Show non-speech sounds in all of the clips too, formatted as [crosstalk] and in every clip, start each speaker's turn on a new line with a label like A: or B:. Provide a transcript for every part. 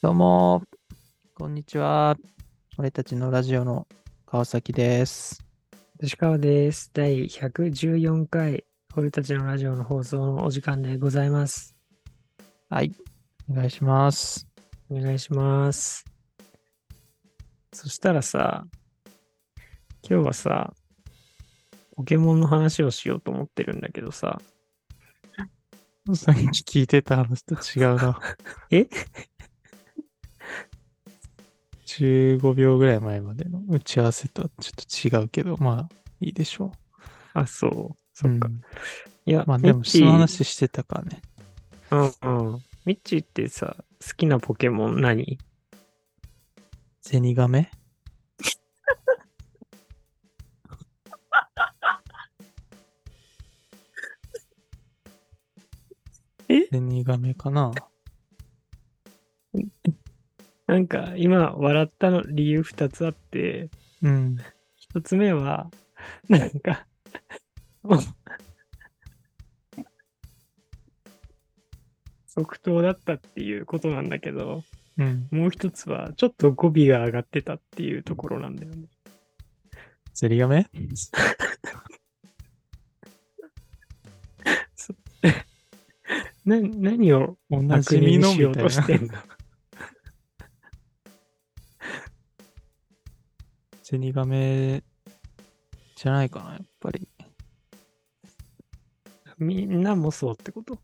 A: どうも、こんにちは。俺たちのラジオの川崎です。
B: 吉川です。第114回、俺たちのラジオの放送のお時間でございます。
A: はい、お願いします。
B: お願いします。そしたらさ、今日はさ、ポケモンの話をしようと思ってるんだけどさ、[laughs]
A: さっき聞いてた話と違うな。[laughs]
B: え？
A: ?15 秒ぐらい前までの打ち合わせとはちょっと違うけど、まあ、いいでしょ
B: あ、そう。
A: う。
B: そっか。
A: うん
B: いや、
A: まあでも、その話してたからね。
B: うんうん。ミッチーってさ、好きなポケモン何？
A: ゼニガメ？[laughs]
B: え？
A: ゼニガメかな？
B: なんか、今、笑ったの理由二つあって、
A: うん。
B: 一つ目は、なんか、即答だったっていうことなんだけど、
A: うん。
B: もう一つは、ちょっと語尾が上がってたっていうところなんだよね。
A: ゼニガメ
B: な、何を
A: おな
B: 悪
A: じみ
B: 人にしよう
A: のみたいな。ゼニガメじゃないかな、やっぱり。
B: みんなもそうってこと？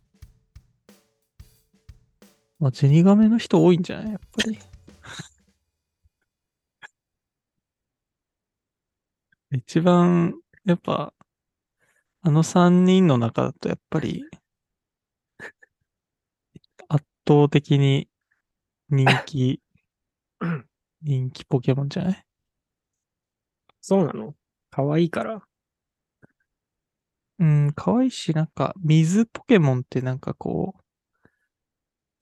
A: まあ、ゼニガメの人多いんじゃないやっぱり。[laughs] 一番、やっぱ、あの三人の中だとやっぱり、圧倒的に人気、[laughs] 人気ポケモンじゃない？
B: そうなの？可愛いから。
A: うん、可愛いし、なんか、水ポケモンってなんかこ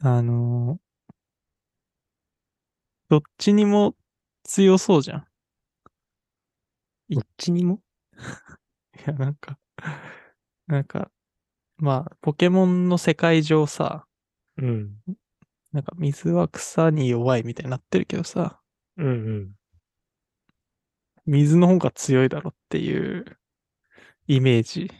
A: う、あのーどっちにも強そうじゃん。
B: どっちにも？
A: いや、なんか、なんか、まあ、ポケモンの世界上さ、
B: うん。
A: なんか水は草に弱いみたいになってるけどさ、
B: うんうん。
A: 水の方が強いだろっていうイメージ。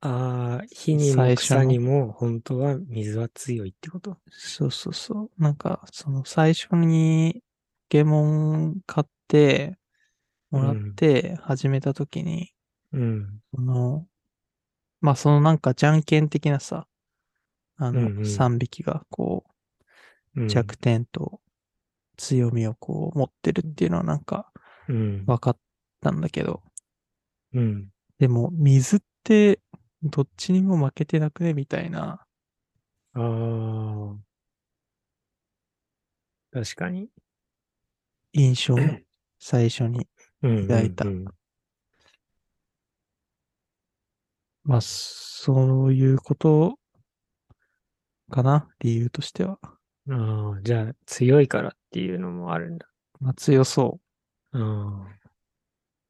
B: ああ、火にも草にも本当は水は強いってこと？
A: そうそうそう。なんか、その最初にポケモン買って、もらって始めた時に、
B: うん。
A: その、まあそのなんかじゃんけん的なさ、あの、
B: うんうん
A: 3匹がこ
B: うん
A: う、弱点と強みをこう持ってるっていうのはなんか
B: うん。
A: 分かったんだけど、
B: うん。
A: でも水ってどっちにも負けてなくね？みたいな、
B: ああ。確かに。
A: 印象を [clears throat] 最初に。
B: うん
A: 抱いた
B: うん
A: まあ、そういうことかな、理由としては。
B: うんああ、じゃあ強いからっていうのもあるんだ。
A: まあ強そ
B: うん。
A: う。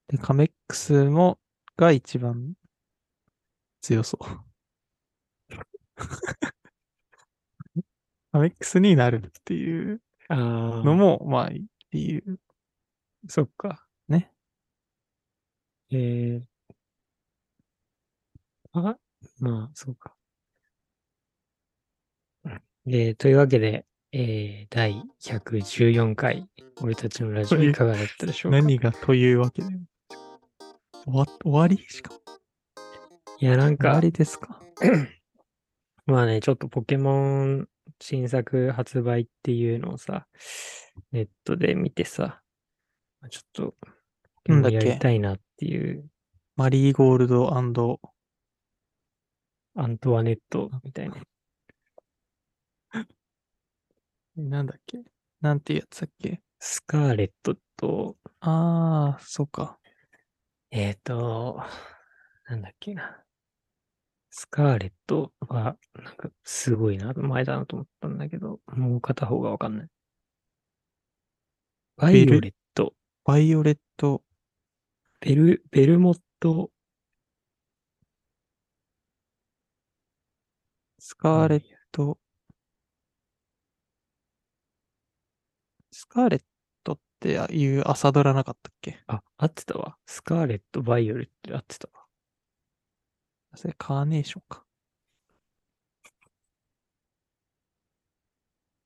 A: で、カメックスも、が一番強そう。[laughs] カメックスになるっていう
B: ああ。
A: のも、まあ、理由。
B: そっか。
A: ね。
B: ええあ、まあ、そうか。えーというわけで、えー第114回、俺たちのラジオいかがだったでしょうか？
A: 何がというわけで。終わ、終わりしかも。
B: いや、なんか
A: 終わ、りですか？[clears throat]
B: まあね、ちょっとポケモン新作発売っていうのをさ、ネットで見てさ、ちょっと、ポケモンや
A: なんだっけ？
B: りたいなっていう、
A: マリーゴールド
B: アントワネットみたいな。
A: なんだっけ？なんていうやつだっけ？
B: スカーレットと、
A: ああ、そうか。
B: えっ、と、なんだっけな。スカーレットは、なんか、すごいな、前だなと思ったんだけど、もう片方がわかんない。バイオレット、
A: バイオレット、
B: ベル、ベルモット、
A: スカーレット、スカーレットっていう朝ドラなかったっけ？
B: あ、合ってたわ。スカーレット・バイオレットで合ってたわ。
A: それカーネーションか。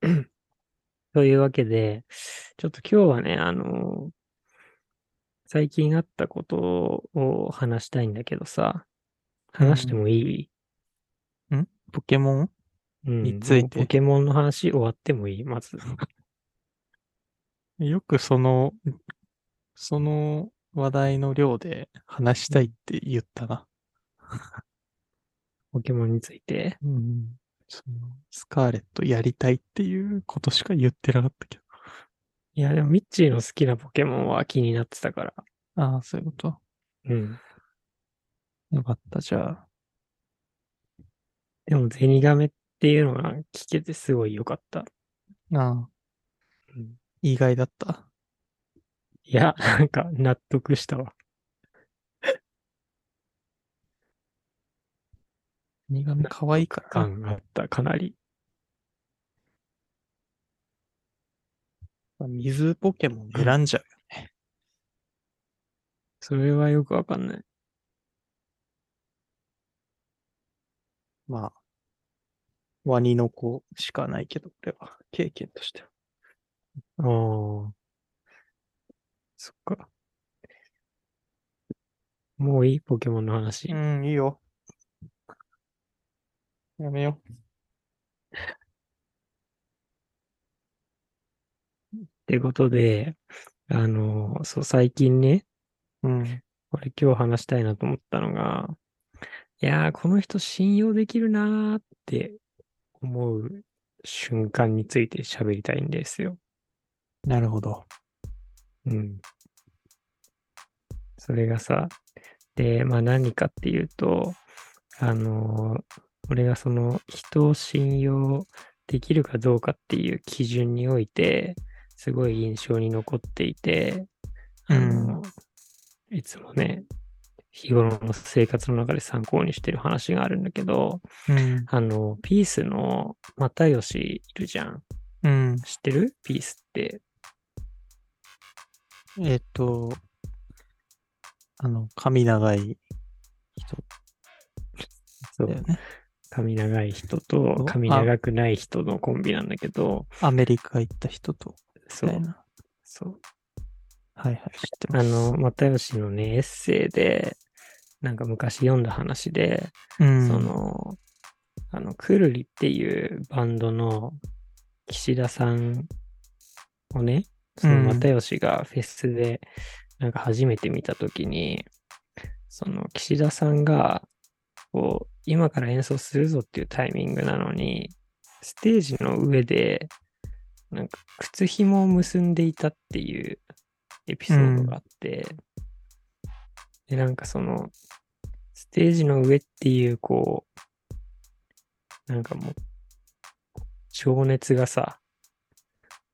A: [coughs]
B: というわけで、ちょっと今日はね、あの、最近あったことを話したいんだけどさ、話してもいい、
A: んポケモン？
B: うん、
A: について
B: ポケモンの話終わってもいい？まず。[laughs]
A: よくその、その話題の量で話したいって言ったな。
B: ポケモンについて。
A: うん。そのスカーレットやりたいっていうことしか言ってなかったけど。
B: いや、でもミッチーの好きなポケモンは気になってたから。
A: ああ、そういうこと。
B: うん。
A: よかった、じゃあ。
B: でもゼニガメっていうのが聞けてすごい良かった。
A: ああ、
B: うん
A: 意外だった？
B: いや、なんか納得したわ。
A: 苦味可愛いからな。
B: 感があった、かなり。
A: 水ポケモン選んじゃうよね。
B: それはよくわかんない。
A: まあ、ワニの子しかないけど、これは経験としては。
B: ああ。そっか。もういい？ポケモンの話。
A: うん、いいよ。やめよ
B: ってことで、あの、そう、最近ね、
A: う。うん。
B: これ今日話したいなと思ったのが、いやー、この人信用できるなーって思う瞬間について喋りたいんですよ。
A: なるほど。
B: うん。それがさ、で、まあ何かっていうと、あの、俺がその人を信用できるかどうかっていう基準において、すごい印象に残っていて、あの、いつもね、日頃の生活の中で参考にしてる話があるんだけど、
A: うん。
B: あの、ピースの又吉いるじゃん。
A: うん。
B: 知ってる？ピースって。
A: えっ、と、あの、髪長い人
B: そ
A: だよね。
B: 髪長い人
A: お
B: と髪長くない人のコンビなんだけど、
A: アメリカ行った人と、
B: そう。そう。
A: はいはい、知ってます。
B: あの、又吉のね、エッセイで、なんか昔読んだ話で、
A: うん、
B: その、あの、くるりっていうバンドの岸田さんをね、その
A: うん。
B: 又吉がフェスで、なんか初めて見たときに、その岸田さんが、こう、今から演奏するぞっていうタイミングなのに、ステージの上で、なんか靴紐を結んでいたっていうエピソードがあって、で、なんかその、ステージの上っていう、こう、なんかもう、情熱がさ、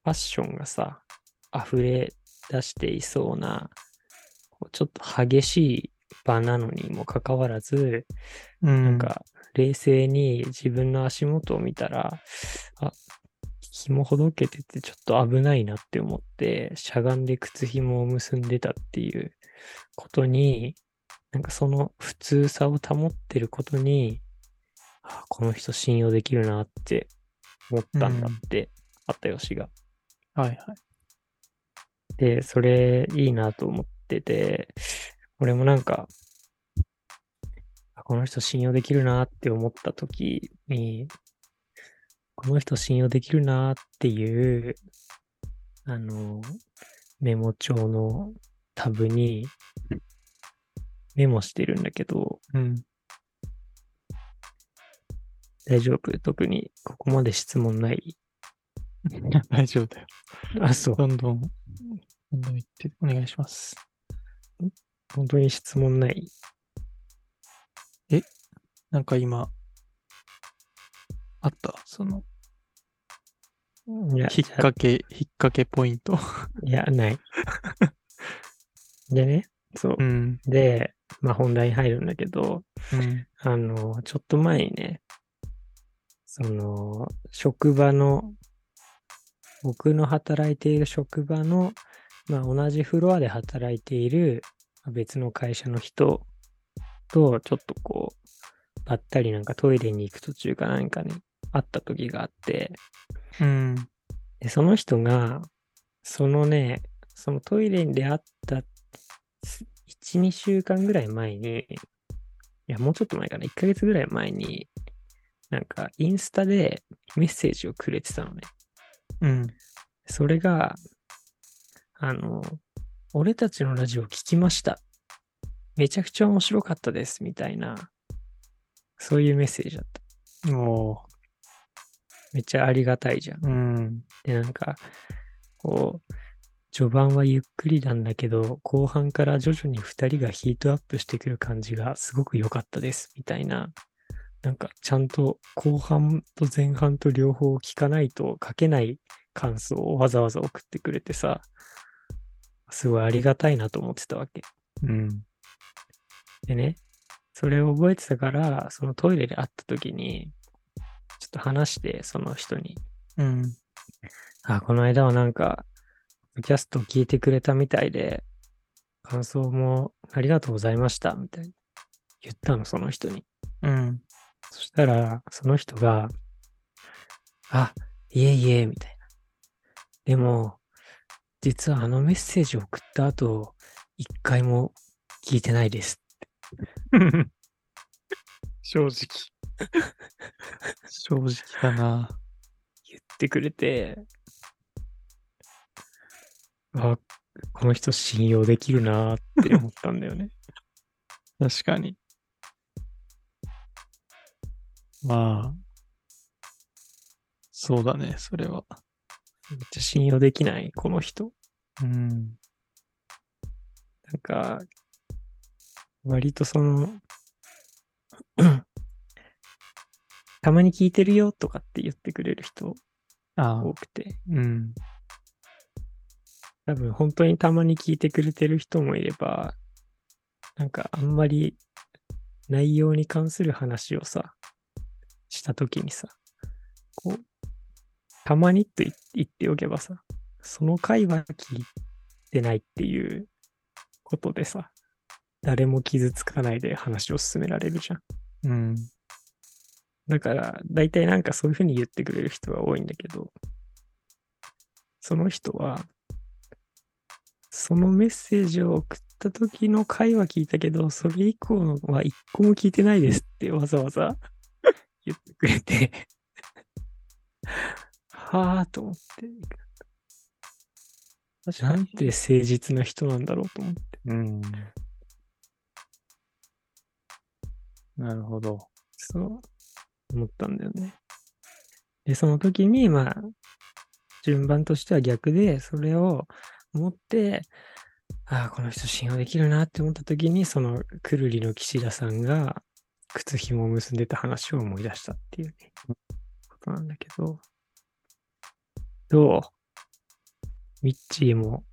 B: ファッションがさ、溢れ出していそうな、ちょっと激しい場なのにもかかわらず、
A: うん、
B: なんか、冷静に自分の足元を見たら、あ、紐ほどけててちょっと危ないなって思って、しゃがんで靴紐を結んでたっていうことに、なんかその普通さを保ってることに、あこの人信用できるなって思ったんだって、あったよしが。
A: はいはい。
B: で、それいいなと思ってて、俺もなんか、あこの人信用できるなって思った時に、この人信用できるなっていう、あの、メモ帳のタブにメモしてるんだけど、
A: うん。
B: 大丈夫？特にここまで質問ない？[laughs]
A: 大丈夫だよ。
B: あ、そう。
A: どんどん、どんどん言って、お願いします。
B: 本当に質問ない？
A: なんか今、あった？その、
B: いや、
A: 引っ掛け、引っ掛けポイント。
B: いや、ない。でね、そう
A: う。ん。
B: で、まあ本題に入るんだけど、
A: うん。
B: あの、ちょっと前にね、その、職場の僕の働いている職場の、まあ、同じフロアで働いているまあ別の会社の人と、ちょっとこう、ばったりなんかトイレに行く途中かなんかに会った時があって、
A: うん。
B: で、その人が、そのね、そのトイレに出会ったす1、2週間ぐらい前に、いや、もうちょっと前かな、1ヶ月ぐらい前に、なんかインスタでメッセージをくれてたのね。
A: うん。
B: それが、あの、俺たちのラジオ聞きました。めちゃくちゃ面白かったです、みたいな、そういうメッセージだった。
A: おー
B: めっちゃありがたいじゃん。
A: うん。
B: で、なんか、こう、序盤はゆっくりなんだけど、後半から徐々に二人がヒートアップしてくる感じがすごく良かったです、みたいな。なんか、ちゃんと後半と前半と両方聞かないと書けない感想をわざわざ送ってくれてさ、すごいありがたいなと思ってたわけ。
A: うん。
B: でね、それを覚えてたから、そのトイレで会った時に、ちょっと話して、その人に。
A: うん。
B: あ、この間はなんか、キャストを聞いてくれたみたいで、感想もありがとうございました、みたいに言ったの、その人に。
A: うん。
B: そしたら、その人が、あ、いえいえ、みたいな。でも、実はあのメッセージを送った後、一回も聞いてないです。[laughs]
A: 正直。[laughs] 正直だな。
B: 言ってくれて、あ、この人信用できるなって思ったんだよね。[laughs]
A: 確かに。まあ、そうだね、それは。
B: めっちゃ信用できない、この人。
A: うん。
B: なんか、割とその、[clears throat] たまに聞いてるよとかって言ってくれる人
A: あ
B: 多くて、
A: うん。
B: 多分本当にたまに聞いてくれてる人もいれば、なんかあんまり内容に関する話をさ、したときにさ、こう、たまにと言言っておけばさ、その回は聞いてないっていうことでさ、誰も傷つかないで話を進められるじゃん。
A: うん。
B: だから、大体なんかそういうふうに言ってくれる人が多いんだけど、その人は、そのメッセージを送った時の回は聞いたけど、それ以降のは一個も聞いてないですってわざわざ言ってくれて、はぁと思って、なんて誠実な人なんだろうと思って。
A: うん。なるほど。
B: そう、思ったんだよね。で、その時に、まあ、順番としては逆で、それを持って、ああ、この人信用できるなって思った時に、そのくるりの岸田さんが靴紐を結んでた話を思い出したっていうね、ことなんだけど、どう？ミッチーも、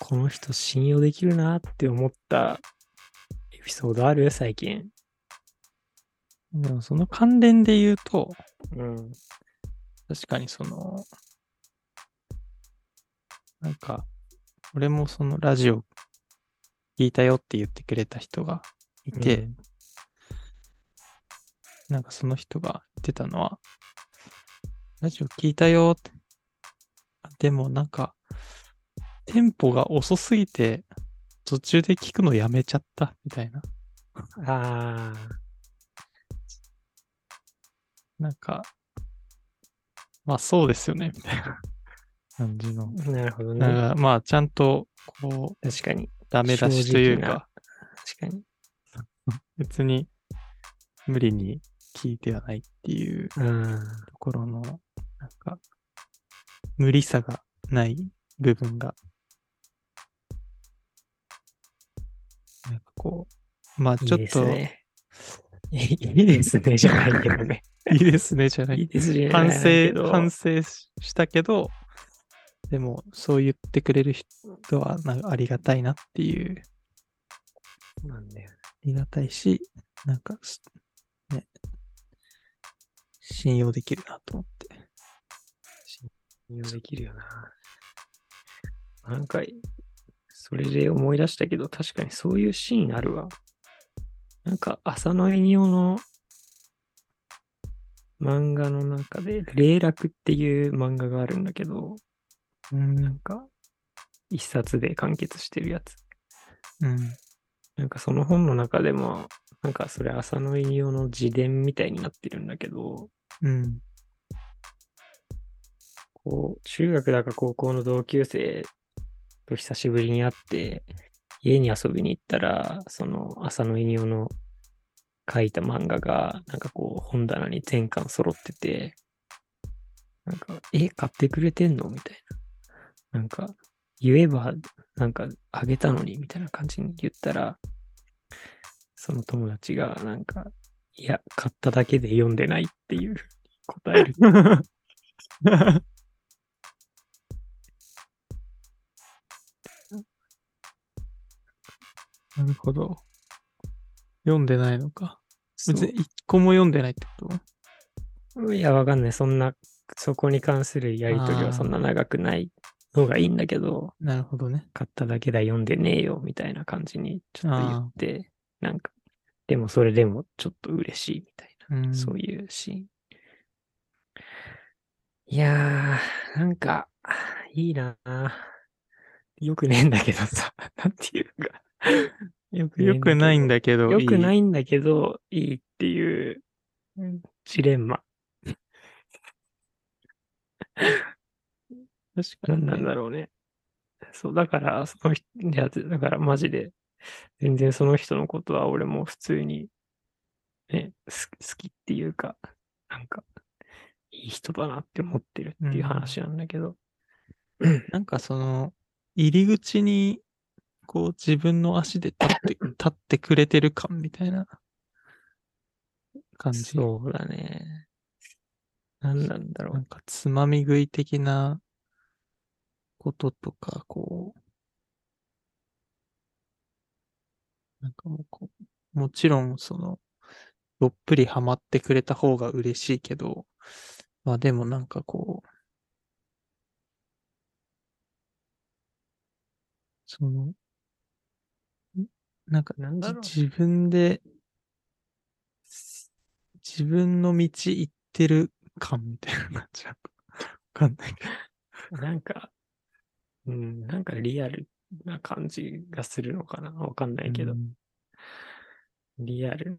B: この人信用できるなって思ったエピソードある？最近。
A: でもその関連で言うと、
B: うん。
A: 確かにその、なんか、俺もそのラジオ聞いたよって言ってくれた人がいて、
B: うん
A: なんかその人が言ってたのは、ラジオ聞いたよって。あでもなんか、テンポが遅すぎて、途中で聞くのやめちゃったみたいな。
B: あ
A: なんか、まあそうですよね、みたいな感じの。
B: あ、なるほどね。
A: なんかまあちゃんと、こう、
B: 確かに。
A: ダメ出しというか、
B: 確かに。[laughs]
A: 別に無理に聞いてはないっていう
B: うん。
A: ところの、なんか、無理さがない部分が、なんかこう、まあちょっと、
B: ね。いいですね、じゃないけどね。
A: いいですね、じゃない
B: いいですね。
A: 反省、
B: ど
A: 反省ししたけど、でも、そう言ってくれる人はなんかありがたいなっていう、
B: なんだよ。
A: ありがたいし、なんか信用できるなと思って。
B: 信用できるよな。なんか、それで思い出したけど、確かにそういうシーンあるわ。なんか、浅野恵夫の漫画の中で、霊楽っていう漫画があるんだけど、
A: うん
B: なんか、一冊で完結してるやつ。
A: うん。
B: なんかその本の中でも、なんかそれ浅野稲夫の自伝みたいになってるんだけど、
A: うん。
B: こう、中学だか高校の同級生と久しぶりに会って、家に遊びに行ったら、その浅野稲夫の書いた漫画が、なんかこう、本棚に全巻揃ってて、なんか、え、買ってくれてんのみたいな。なんか、言えば、なんか、あげたのに、みたいな感じに言ったら、その友達が、なんか、いや、買っただけで読んでないっていう答える。[laughs]
A: なるほど。読んでないのか。別に一個も読んでないってこと？
B: いや、わかんない。そんな、そこに関するやりとりはそんな長くないのがいいんだけど、
A: なるほどね。
B: 買っただけだ読んでねえよ、みたいな感じにちょっと言って、なんか、でもそれでもちょっと嬉しいみたいな、
A: うん。
B: そういうシーン。いやー、なんか、いいなよくねえんだけどさ、[laughs] なんていうか、よく
A: よくないん
B: だ
A: だけど。。
B: よくないいんだけど、いいっていう、ジレンマ。
A: 確かに、
B: 何なんだろうね。そう、だから、その人、だからマジで、[laughs] 全然その人のことは俺も普通に、ね、す好きっていうか、なんか、いい人だなって思ってるっていう話なんだけど。[clears throat]
A: なんかその、入り口に、こう自分の足で立って、[laughs] 立ってくれてる感みたいな感じ。
B: そうだね。何なんだろう。
A: なんかつまみ食い的なこととか、こう、なんかもうこう、もちろんその、どっぷりハマってくれた方が嬉しいけど、まあでもなんかこう、その、んなんか
B: なんだろう
A: じ自分で、自分の道行ってる感みたいな感じなのかわかんないけど。
B: なんか、うん、なんかリアルな感じがするのかなわかんないけど
A: う。ん
B: リアル。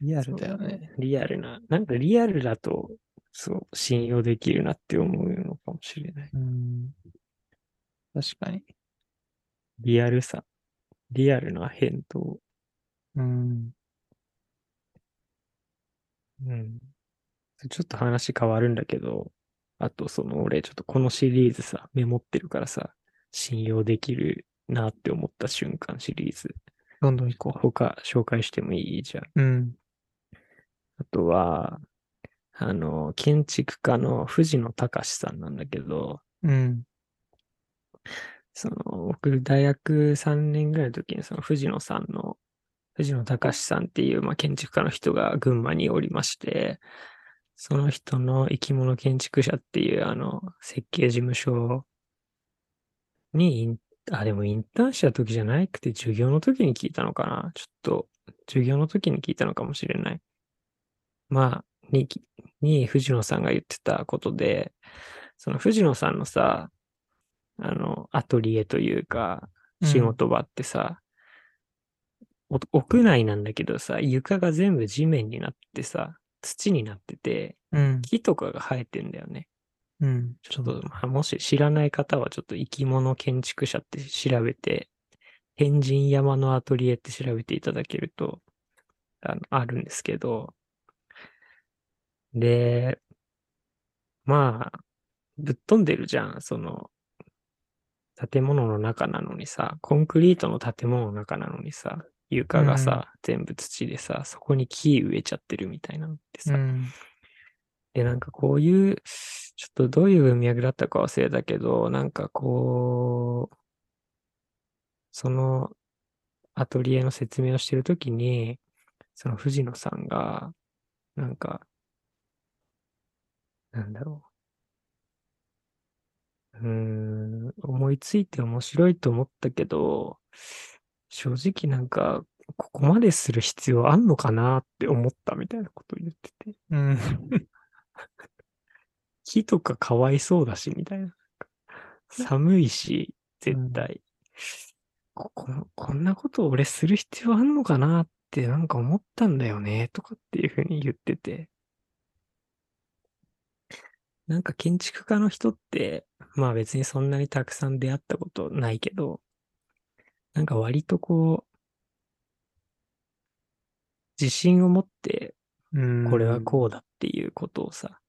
A: リアルだよね。
B: リアルな。なんかリアルだと、そう、信用できるなって思うのかもしれない。
A: うん。確かに。
B: リアルさ。リアルな返答。
A: うん。
B: うん。ちょっと話変わるんだけど、あとその俺ちょっとこのシリーズさ、メモってるからさ、信用できるなって思った瞬間シリーズ。
A: どんどん行こ
B: 他紹介してもいい？じゃん。
A: う。うん。
B: あとは、あの、建築家の藤野隆さんなんだけど、
A: うん。
B: その、僕、大学3年ぐらいの時に、その藤野さんの、藤野隆さんっていう、まあ、建築家の人が群馬におりまして、その人の生き物建築者っていう、あの、設計事務所にイン、あ、でもインターンした時じゃなくて、授業の時に聞いたのかな？ちょっと、授業の時に聞いたのかもしれない。まあ、に、に藤野さんが言ってたことで、その藤野さんのさ、あの、アトリエというか、
A: うん
B: 仕事場ってさ、お屋内なんだけどさ、床が全部地面になってさ、土になってて、
A: うん。
B: 木とかが生えてんだよね。
A: うん。
B: ちょっと、まあ、もし知らない方はちょっと生き物建築者って調べて、天神山のアトリエって調べていただけると、あの、あるんですけど、で、まあ、ぶっ飛んでるじゃん、その、建物の中なのにさ、コンクリートの建物の中なのにさ、床がさ、全部土でさ、そこに木植えちゃってるみたいなのってさ、
A: うん。
B: で、なんかこういう、ちょっとどういう文脈だったか忘れたけど、なんかこう、そのアトリエの説明をしてるときに、その藤野さんが、なんか、なんだろうーん、思いついて面白いと思ったけど、正直なんか、ここまでする必要あんのかなって思ったみたいなことを言ってて。
A: うん。[laughs]
B: 木とかかわいそうだし、みたいな。寒いし、絶対。こここんなこと俺する必要あんのかなってなんか思ったんだよね、とかっていうふうに言ってて。なんか建築家の人って、まあ別にそんなにたくさん出会ったことないけど、なんか割とこう、自信を持って、これはこうだっていうことをさ、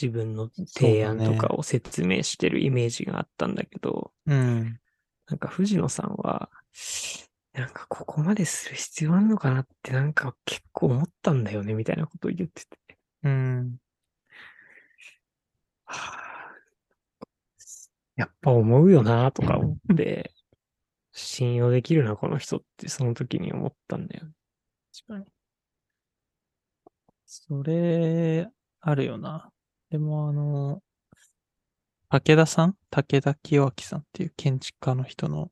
B: 自分の提案とかを説明してるイメージがあったんだけど、
A: うん。
B: なんか藤野さんは、なんかここまでする必要あんのかなってなんか結構思ったんだよね、みたいなことを言ってて。
A: うん。
B: はあ、やっぱ思うよなとか思って、信用できるな、この人ってその時に思ったんだよね。
A: 確かに。それ、あるよな。でもあの、武田さん？武田清明さんっていう建築家の人の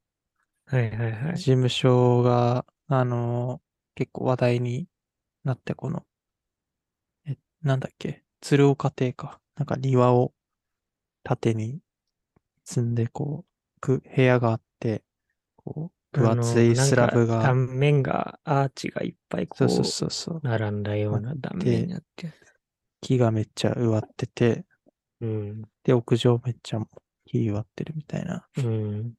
B: はいはいはい
A: 事。務所が、あの、結構話題になって、この、え、なんだっけ、鶴岡邸か。なんか庭を縦に積んで、こう、く、部屋があって、こう、分厚いスラブが、
B: 断面が、アーチがいっぱいこ
A: そうそう
B: う、
A: そうそう、
B: 並んだような断面になってる。
A: 木がめっちゃ植わってて、
B: うん。
A: で、屋上めっちゃ木植わってるみたいな。
B: うん。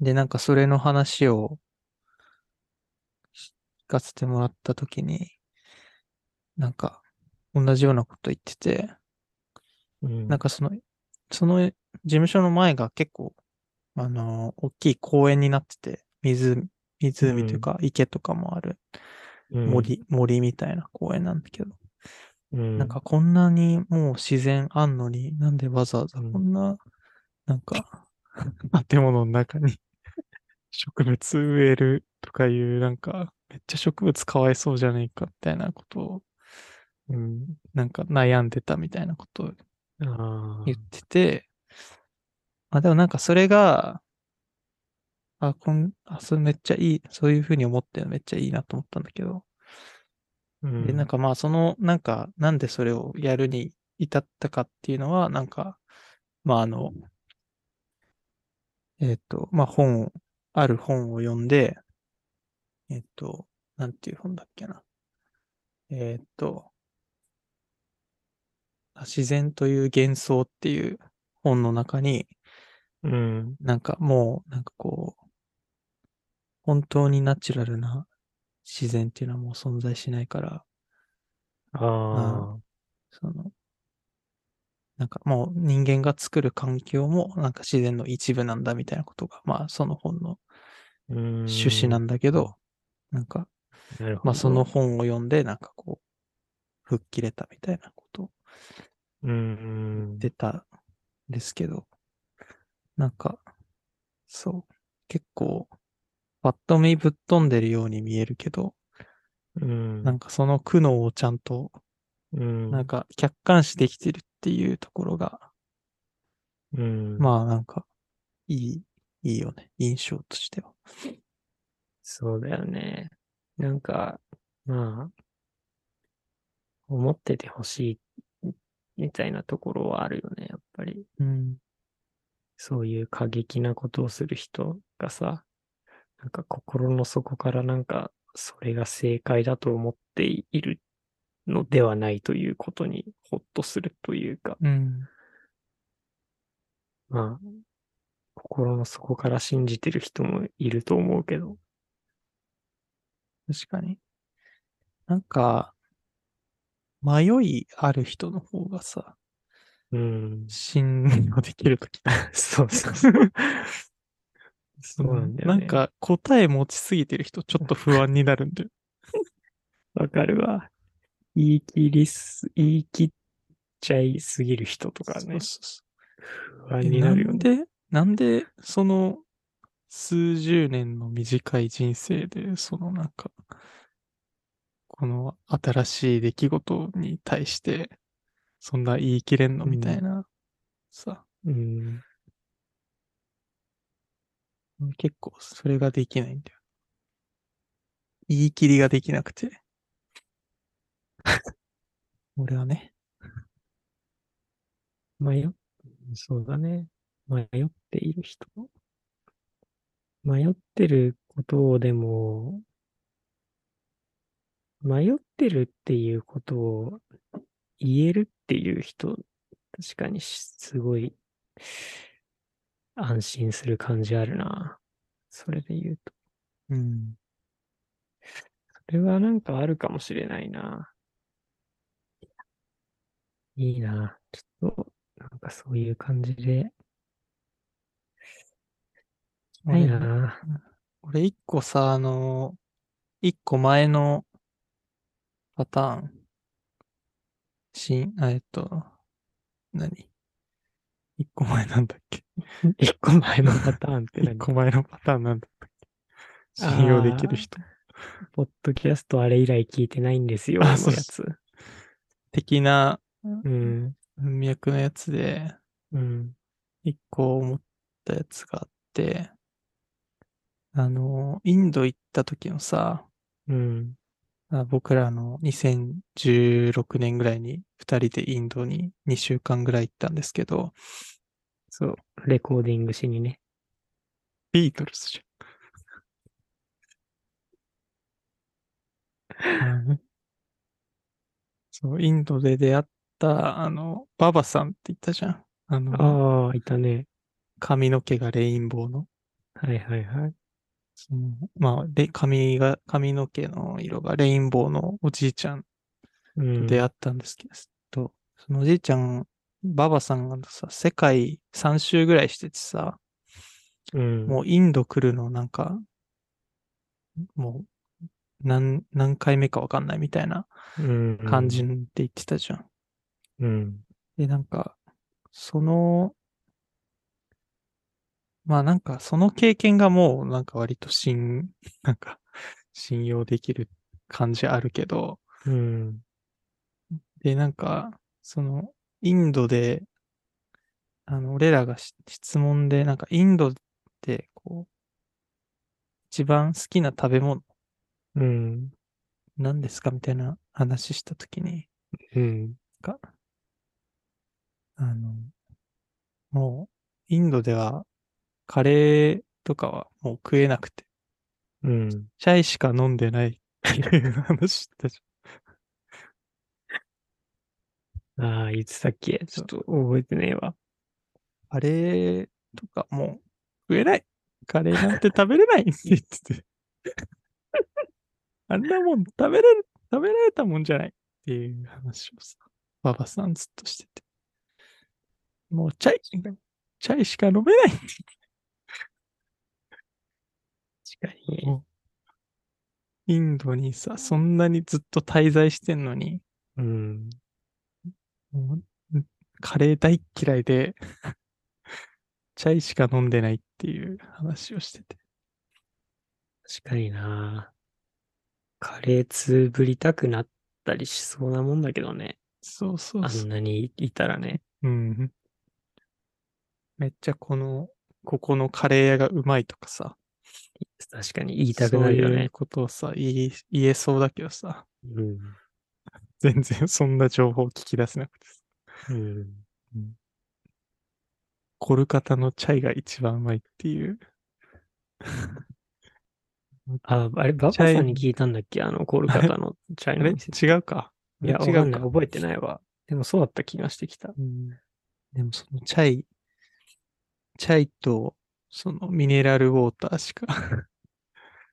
A: で、なんかそれの話を聞かせてもらったときに、なんか同じようなこと言ってて、
B: うん。
A: なんかその、その事務所の前が結構、あの、大きい公園になってて、湖、湖というか池とかもある
B: うん、
A: 森、森みたいな公園なんだけど、
B: うん、
A: なんかこんなにもう自然あんのに、なんでわざわざこんな、なんか、建物の中に [laughs] 植物植えるとかいう、なんか、めっちゃ植物かわいそうじゃねえか、みたいなことを、うん、なんか悩んでたみたいなことを
B: あ
A: 言ってて、あ、でもなんかそれが、あ、こん、あ、それめっちゃいい、そういうふうに思ってめっちゃいいなと思ったんだけど、
B: ー
A: で、なんかまあその、なんか、なんでそれをやるに至ったかっていうのは、なんか、まああの、えっ、と、まあ本を、ある本を読んで、えっ、と、なんていう本だっけな。えっ、と、あ自然という幻想っていう本の中に、
B: うん。
A: なんかもう、なんかこう、本当にナチュラルな自然っていうのはもう存在しないから、
B: ああ。
A: その、なんかもう人間が作る環境もなんか自然の一部なんだみたいなことが、まあその本の
B: うん。
A: 趣旨なんだけど、なんか。まあその本を読んでなんかこう、吹っ切れたみたいなことを
B: うん。
A: 言ってたんですけど、なんか、そう、結構、パッと見ぶっ飛んでるように見えるけど、
B: うん。
A: なんかその苦悩をちゃんと、
B: うん。
A: なんか客観視できてるっていうところが、
B: うん。
A: まあなんか、いい、いいよね。印象としては。
B: そうだよね。なんか、まあ、思っててほしいみたいなところはあるよね、やっぱり。
A: うん。
B: そういう過激なことをする人がさ、なんか心の底からなんか、それが正解だと思っているのではないということにほっとするというか、
A: うん。
B: まあ、心の底から信じてる人もいると思うけど、
A: 確かに。なんか、迷いある人の方がさ、
B: うん。
A: 信用できるとき [laughs]
B: そうそうそう。[laughs] そうなんだよね。
A: なん、か答え持ちすぎてる人ちょっと不安になるんだよ。[laughs]
B: わかるわ。言い切りす、言い切っちゃいすぎる人とかね
A: そう、そうそ
B: 不安になるよね。
A: なんで、なんで、その、数十年の短い人生で、そのなんか、この新しい出来事に対して、そんな言い切れんのみたいな、さ、
B: うん。
A: 結構それができないんだよ。言い切りができなくて。[laughs] 俺はね。
B: 迷っ、そうだね。迷っている人。迷ってることをでも、迷ってるっていうことを言えるっていう人、確かにすごい安心する感じあるな。それで言うと。
A: うん。
B: それはなんかあるかもしれないな。いいな。ちょっと、なんかそういう感じで。ない
A: 俺
B: な。
A: 俺一個さ、あの、一個前のパターン。しん、あえっと、何？一個前なんだっけ？[laughs]
B: 一個前のパターンって
A: 一
B: 何
A: 個前のパターンなんだったっけ？信用できる人。
B: ポッドキャストあれ以来聞いてないんですよ、
A: あ
B: のや
A: そう
B: つ。
A: 的な
B: うん。
A: 文脈のやつで、
B: うん。
A: 一個思ったやつがあって、あの、インド行った時のさ、
B: うん。
A: あ僕らの2016年ぐらいに二人でインドに2週間ぐらい行ったんですけど、
B: そう。レコーディングしにね。
A: ビートルズじゃんそう、インドで出会った、あの、ババさんって言ったじゃん。あの、
B: ああ、いたね。
A: 髪の毛がレインボーの。
B: はいはいはい。
A: そのまあ、で、髪が、髪の毛の色がレインボーのおじいちゃん
B: うん。
A: 出会ったんですけど、そのおじいちゃん、ババさんがさ、世界3周ぐらいしててさ、
B: うん。
A: もうインド来るのなんか、もう何、何回目かわかんないみたいな
B: うん。
A: 感じで言ってたじゃん。
B: うん。
A: で、なんか、その、まあなんかその経験がもうなんか割と信、なんか [laughs] 信用できる感じあるけど、
B: うん。
A: で、なんか、その、インドで、あの、俺らがし質問で、なんか、インドって、こう、一番好きな食べ物
B: うん。
A: 何ですかみたいな話したときに、
B: うん。
A: か、あの、もう、インドでは、カレーとかはもう食えなくて、
B: うん。
A: チャイしか飲んでない [laughs] っていう話したじ
B: ああ、言ってたっけちょっと覚えてねえわ。
A: カレーとかもう食えない。カレーなんて食べれないって言ってて。[laughs] [laughs] あんなもん食べれる、食べられたもんじゃないっていう話をさ、ババさんずっとしてて。もうチャイ、チャイしか飲めないって
B: 確かに。
A: インドにさ、そんなにずっと滞在してんのに、
B: うん。
A: カレー大っ嫌いで、[laughs] チャイしか飲んでないっていう話をしてて。
B: 確かにな。カレーつぶりたくなったりしそうなもんだけどね。
A: そうそう
B: あ
A: そうん
B: なにいたらね。
A: うん。めっちゃこの、ここのカレー屋がうまいとかさ、
B: 確かに言いたくなるよね
A: そういう。ことをさ、言い、言えそうだけどさ、
B: うん。
A: 全然そんな情報聞き出せなくてさ
B: うん。
A: コルカタのチャイが一番うまいっていう。[laughs]
B: あ、あれ、ババさんに聞いたんだっけ？あの、コールカタのチャイ
A: あれ
B: の店。[laughs]
A: 違うか。
B: いや、わ
A: 違
B: かんない。
A: うか。
B: 覚えてないわ。でもそうだった気がしてきた。
A: うんでもそのチャイ、チャイとそのミネラルウォーターしか [laughs]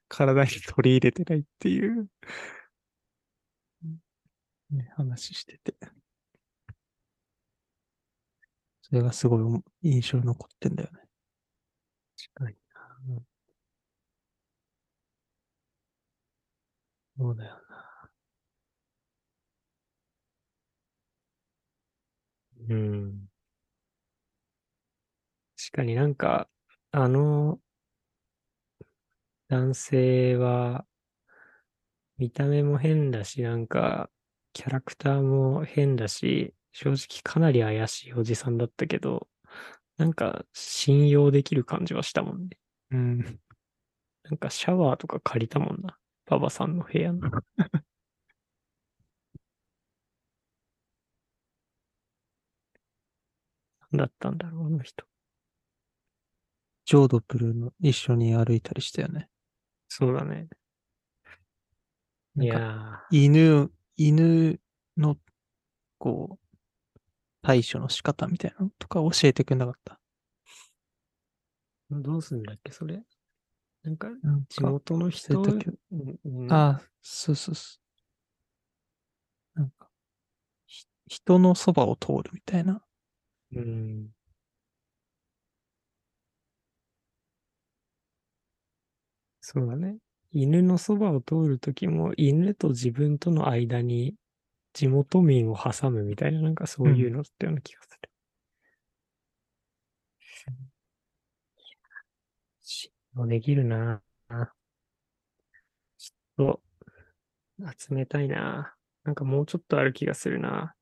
A: 体に取り入れてないっていう、ね、話してて。それがすごい印象に残ってんだよね。
B: 確かにな。そうだよな。うん。確かになんか、あの、男性は、見た目も変だし、なんか、キャラクターも変だし、正直かなり怪しいおじさんだったけど、なんか信用できる感じはしたもんね。
A: うん。
B: なんかシャワーとか借りたもんな。パパさんの部屋の。[laughs] 何だったんだろう、あの人。
A: ジョードプルの一緒に歩いたりしたよね。
B: そうだね。い
A: なんか
B: や
A: 犬、犬の、こう、対処の仕方みたいなのとか教えてくれなかった？
B: ー、どうすんだっけ、それ？なんか、地元の人？うんうん
A: ああ、そうそうそう。なんか、ひ人のそばを通るみたいな。
B: うん。そうだね。犬のそばを通るときも、犬と自分との間に地元民を挟むみたいな、なんかそういうのってような気がする。信用できるなぁ。ちょっと、集めたいな。なんかもうちょっとある気がするな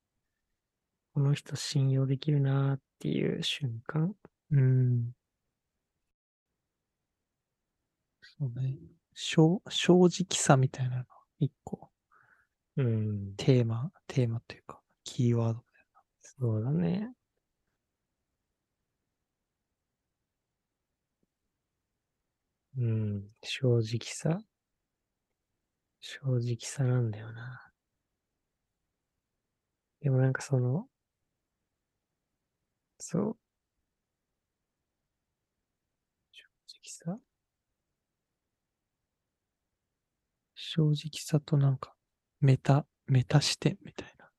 B: この人信用できるなっていう瞬間。
A: うん。そうね。正正直さみたいなのが一個
B: うん。
A: テーマ、テーマというか、キーワード。
B: そうだね。うん。正直さ。正直さなんだよな。でもなんかその、そう。正直さ
A: 正直さとなんか、メタ、メタ視点みたいな。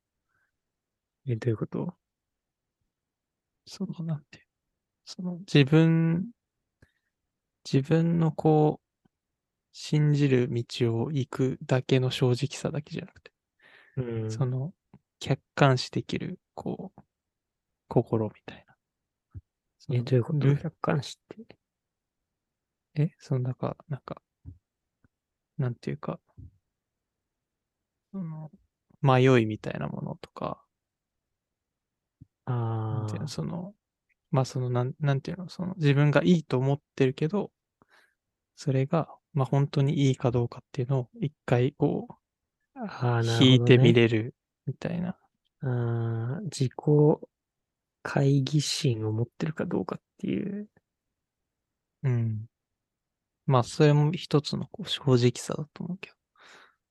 B: え、どういうこと？
A: その、なんて。その、自分、自分のこう、信じる道を行くだけの正直さだけじゃなくて、
B: うん。
A: その、客観視できる、こう、心みたいな。そ
B: え、
A: の
B: どういうこと？
A: ル
B: 客観視って？
A: え、そのなんか、なんか、なんていうか、その、迷いみたいなものとか、
B: ああ、
A: その、まあその、なん、なんていうの、その、自分がいいと思ってるけど、それが、まあ本当にいいかどうかっていうのを一回こう、
B: ああ、なるほど、ね。
A: 引いてみれるみたいな。
B: ああ、自己会議心を持ってるかどうかっていう。
A: うん。まあそれも一つのこう正直さだと思うけど。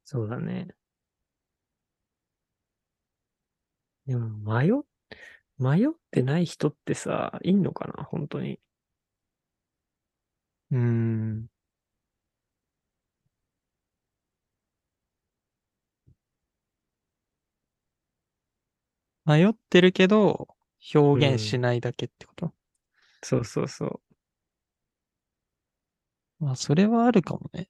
B: そうだね。でも、迷っ、迷ってない人ってさ、いんのかな本当に。
A: うーん。迷ってるけど、表現しないだけってこと、
B: そうそうそう。
A: まあそれはあるかもね。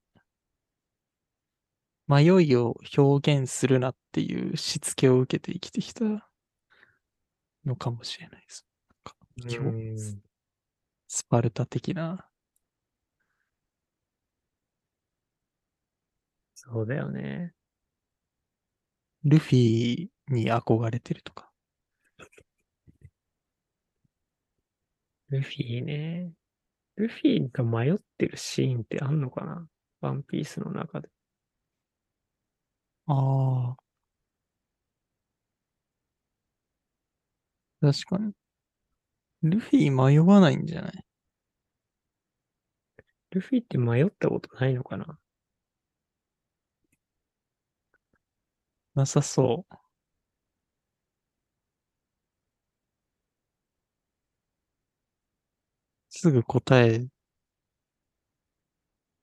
A: 迷いを表現するなっていうしつけを受けて生きてきたのかもしれないです。スパルタ的な。
B: そうだよね。
A: ルフィに憧れてるとか。
B: ルフィね。ルフィが迷ってるシーンってあんのかな？ワンピースの中で。
A: ああ。確かに。ルフィ迷わないんじゃない？
B: ルフィって迷ったことないのかな？
A: なさそう。すぐ答え、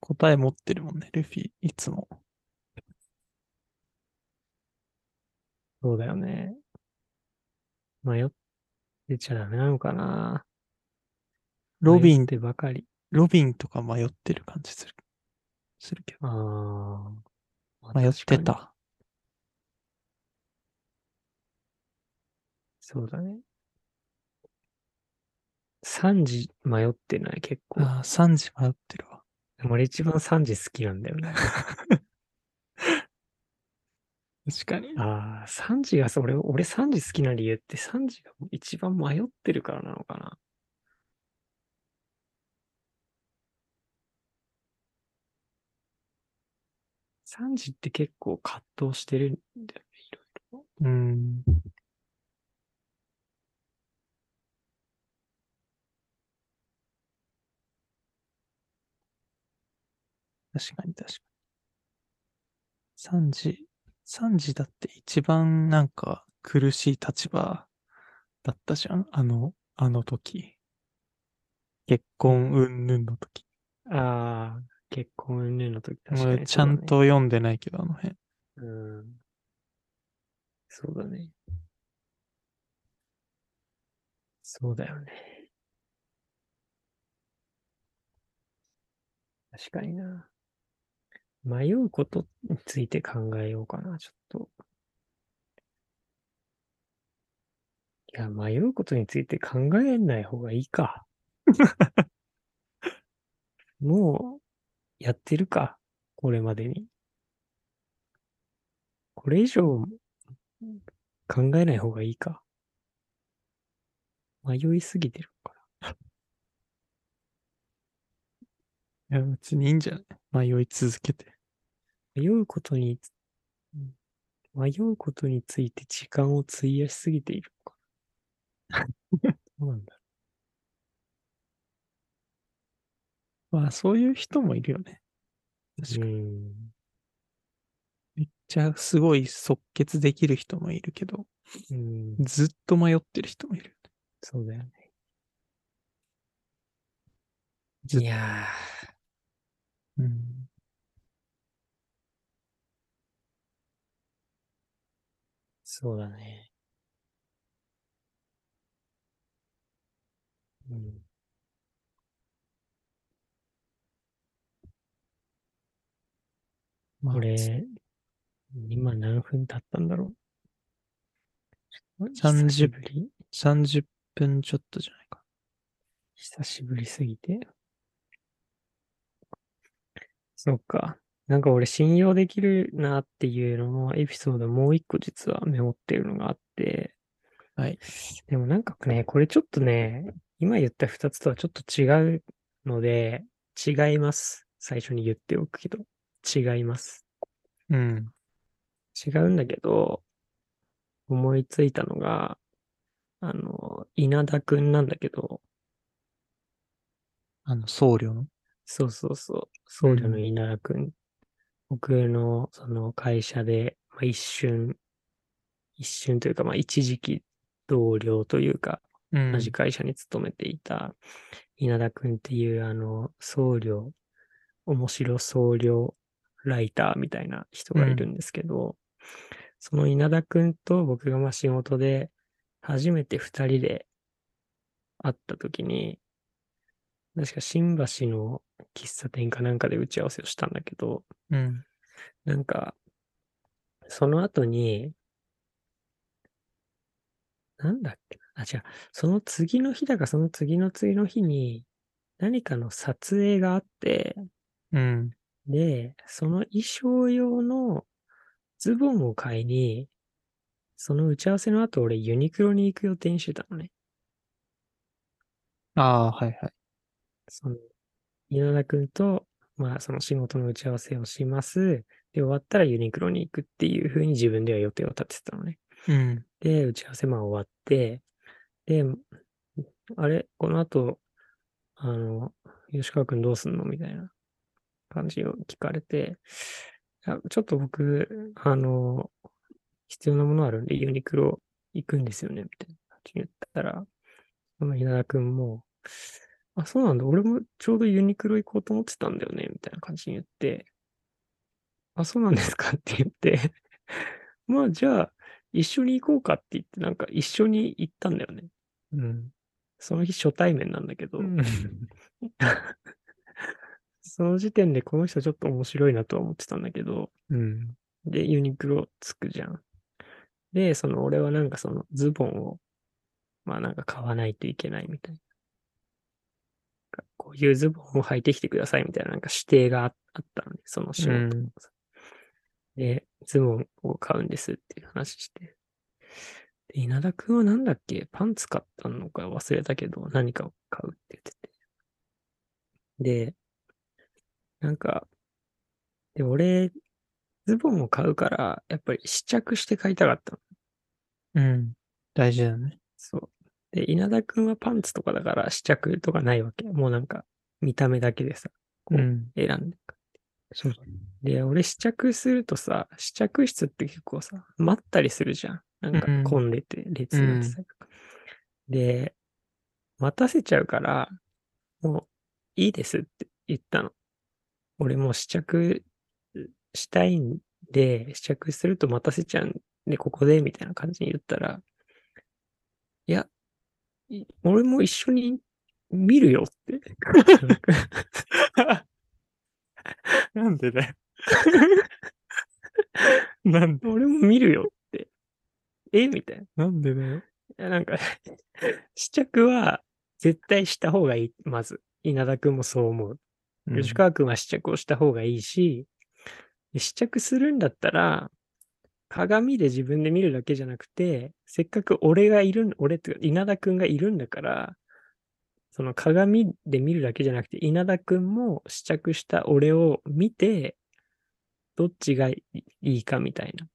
A: 答え持ってるもんね、ルフィ、いつも。
B: そうだよね。迷ってちゃダメなのかな
A: ロビン
B: 迷っ、てばかり。
A: ロビンとか迷ってる感じする。するけど。
B: ああ。まあ
A: 迷って。た。
B: そうだね。3時迷ってない？結構。
A: ああ、3時迷ってるわ。
B: 俺一番3時好きなんだよね。[laughs]
A: 確かに。
B: ああ、3時がそれ、俺3時好きな理由って3時が一番迷ってるからなのかな。3時って結構葛藤してるんだよね、いろいろ。
A: うん。確かに確かに。3時、3時だって一番なんか苦しい立場だったじゃんあの、あの時。結婚云々の時。
B: ああ、結婚云々の時確かに、
A: 俺ちゃん。と読んでないけど、あの辺。
B: うん。そうだね。そうだよね。確かにな。迷うことについて考えようかな、ちょっと。いや、迷うことについて考えない方がいいか。[laughs] もう、やってるか。これまでに。これ以上、考えない方がいいか。迷いすぎてるのか [laughs]
A: いや、別にいいんじゃない？迷い続けて。
B: な。迷うことに、迷うことについて時間を費やしすぎているのかな？[laughs] どうなんだ
A: まあ、そういう人もいるよね。確か
B: ろう。
A: に。
B: うん。
A: めっちゃすごい即決できる人もいるけど、
B: うん。
A: ずっと迷ってる人もいる。
B: そうだよね。いや
A: うん。
B: そうだね。うん。
A: まあ、
B: これ、今何分経ったんだろう。
A: 30
B: 久しぶり
A: 30分ちょっとじゃないか。
B: 久しぶりすぎて。そっか。なんか俺信用できるなっていうののエピソードもう一個実はメモってるのがあって。
A: はい。
B: でもなんかね、これちょっとね、今言った二つとはちょっと違うので、違います。最初に言っておくけど。違います。
A: うん。
B: 違うんだけど、思いついたのが、あの、稲田くんなんだけど、
A: あの、僧侶の？
B: そうそうそう、僧侶の稲田くん。僕のその会社で、まあ、一瞬、一瞬というか、まあ一時期同僚というか、
A: うん。
B: 同じ会社に勤めていた稲田くんっていうあの僧侶、面白僧侶ライターみたいな人がいるんですけど、その稲田くんと僕がまあ仕事で初めて二人で会った時に、確か新橋の喫茶店かなんかで打ち合わせをしたんだけど、
A: うん。
B: なんか、その後に、なんだっけな？あ、違う。その次の日だか、その次の次の日に、何かの撮影があって、
A: うん。
B: で、その衣装用のズボンを買いに、その打ち合わせの後、俺ユニクロに行く予定にしてたのね。
A: ああ、はいはい。
B: その、稲田くんと、まあ、その仕事の打ち合わせをします。で、終わったらユニクロに行くっていう風に自分では予定を立ててたのね。
A: うん。
B: で、打ち合わせまあ終わって、で、あれ？この後、あの、吉川くんどうすんの？みたいな感じを聞かれて、ちょっと僕、あの、必要なものあるんでユニクロ行くんですよね？みたいな感じに言ったら、その稲田くんも、あ、そうなんだ、俺もちょうどユニクロ行こうと思ってたんだよねみたいな感じに言って、あ、そうなんですか？[laughs] って言って、まあじゃあ、一緒に行こうかって言って、なんか一緒に行ったんだよね。うん。その日初対面なんだけど、
A: うん [laughs]
B: その時点でこの人ちょっと面白いなとは思ってたんだけど、うん。で、ユニクロつくじゃん。で、その俺はなんかそのズボンを、まあなんか買わないといけないみたいな。こういうズボンを履いてきてくださいみたいななんか指定がああったのね、その仕事の
A: うん
B: で、ズボンを買うんですっていう話して。で、稲田くんはなんだっけ？パンツ買ったのか忘れたけど、何かを買うって言ってて。で、なんか、で、俺ズボンを買うから、やっぱり試着して買いたかったの。
A: うん。大事だね。
B: そう。で、稲田くんはパンツとかだから試着とかないわけ。もうなんか、見た目だけでさ、こう、
A: ん。
B: 選んで買って。
A: そう。
B: で、俺試着するとさ、試着室って結構さ、待ったりするじゃん。なんか
A: うん
B: 混んでて、列になってたりとか。で、待たせちゃうから、もういいですって言ったの。俺もう試着したいんで、試着すると待たせちゃうんで、ここで、みたいな感じに言ったら、いや、い俺も一緒に見るよって。[laughs]
A: なんでだよ。[laughs] なんで、
B: 俺も見るよって。え？みたいな。
A: なんでだよ。
B: なんか、[laughs] 試着は絶対した方がいい。まず。稲田くんもそう思う。吉川くんは試着をした方がいいし、で試着するんだったら、鏡で自分で見るだけじゃなくて、せっかく俺がいるん、俺って稲田くんがいるんだから、その鏡で見るだけじゃなくて、稲田くんも試着した俺を見て、どっちがいいかみたいな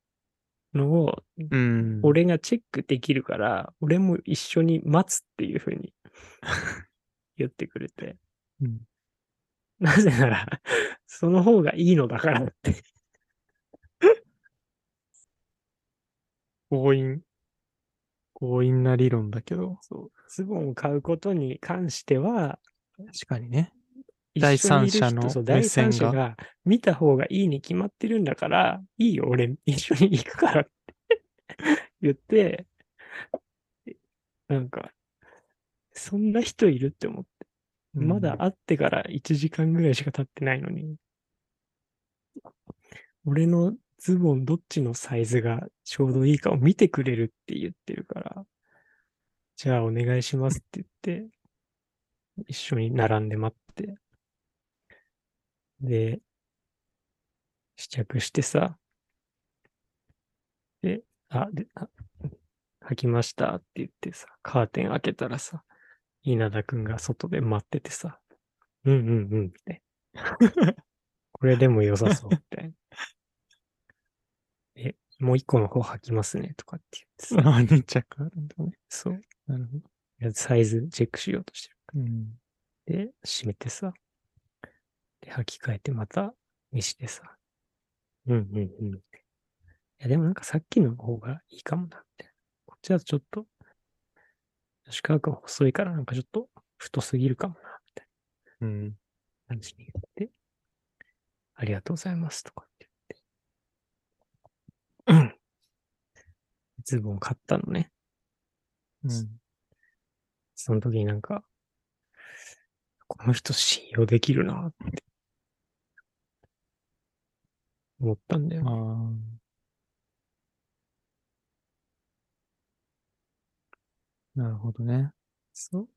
B: のを
A: うん。
B: 俺がチェックできるから、俺も一緒に待つっていうふうに [laughs] 言ってくれて。
A: うん
B: なぜなら、その方がいいのだからって。
A: 強引。強引な理論だけど。
B: そう。ズボンを買うことに関しては、
A: 確かにね。
B: 一
A: 第三者の目線が
B: 三者が見た方がいいに決まってるんだから、いいよ、俺一緒に行くからって [laughs] 言って、なんか、そんな人いるって思って。まだ会ってから1時間ぐらいしか経ってないのに、俺のズボンどっちのサイズがちょうどいいかを見てくれるって言ってるから、じゃあお願いしますって言って、一緒に並んで待って、で、試着してさ、で、あ、で、あ履きましたって言ってさ、カーテン開けたらさ、稲田くんが外で待っててさ、うんうんうん、みたいな。これでも良さそう、みたいな。え、もう一個の方履きますね、とかって言ってさ、[laughs]
A: あ、2着あるんだね。
B: そう。
A: なるほど。
B: サイズチェックしようとして
A: うん。
B: る。で、閉めてさ、で、履き替えてまた見してさ、うんうんうん。いや、でもなんかさっきの方がいいかもな、みたいな。こっちだとちょっと、吉川くん細いからなんかちょっと太すぎるかもな、みたいな。
A: うん。
B: 感じに言って、ありがとうございますとかって言って。うん。ズボン買ったのね。
A: うん。
B: その時になんか、この人信用できるなって思ったんだよ。
A: なるほどね。
B: そう。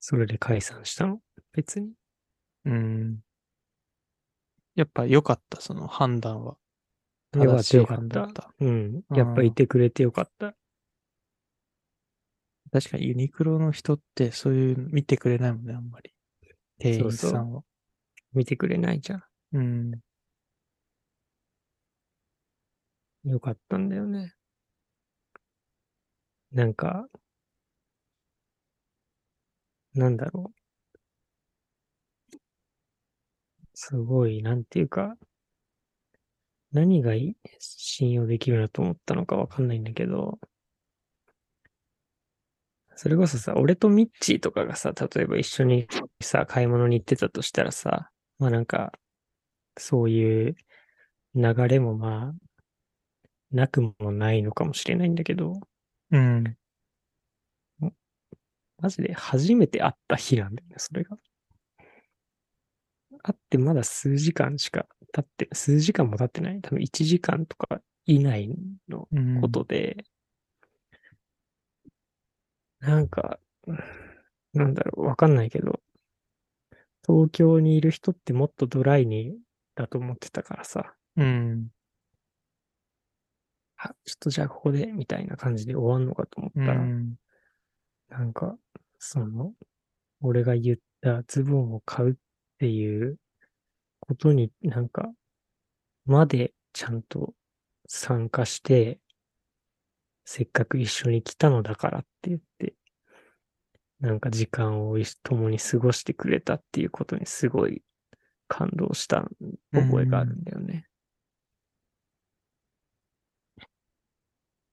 B: それで解散したの？別に。
A: うん。やっぱ良かった、その判断は。
B: よかっ
A: たい
B: よかった。うん。やっぱいてくれてよかった。
A: 確かにユニクロの人ってそういうの見てくれないもんね、あんまり。店員さんは。
B: 見てくれないじゃん。
A: うん。
B: よかったんだよね。なんか、なんだろう。すごい、なんていうか、何が信用できるなと思ったのかわかんないんだけど、それこそさ、俺とミッチーとかがさ、例えば一緒にさ、買い物に行ってたとしたらさ、まあなんか、そういう流れもまあ、なくもないのかもしれないんだけど、
A: うん。
B: マジで初めて会った日なんだよね、それが。会ってまだ数時間しか経って、数時間も経ってない？多分1時間とか以内の
A: うん。
B: ことで、なんか、なんだろう、わかんないけど、東京にいる人ってもっとドライにだと思ってたからさ、
A: うん。
B: あ、ちょっとじゃあここで、みたいな感じで終わんのかと思った
A: う
B: ら、
A: ん。
B: なんか、その、俺が言ったズボンを買うっていうことになんか、までちゃんと参加して、せっかく一緒に来たのだからって言って、なんか時間を共に過ごしてくれたっていうことにすごい感動した覚えがあるんだよね。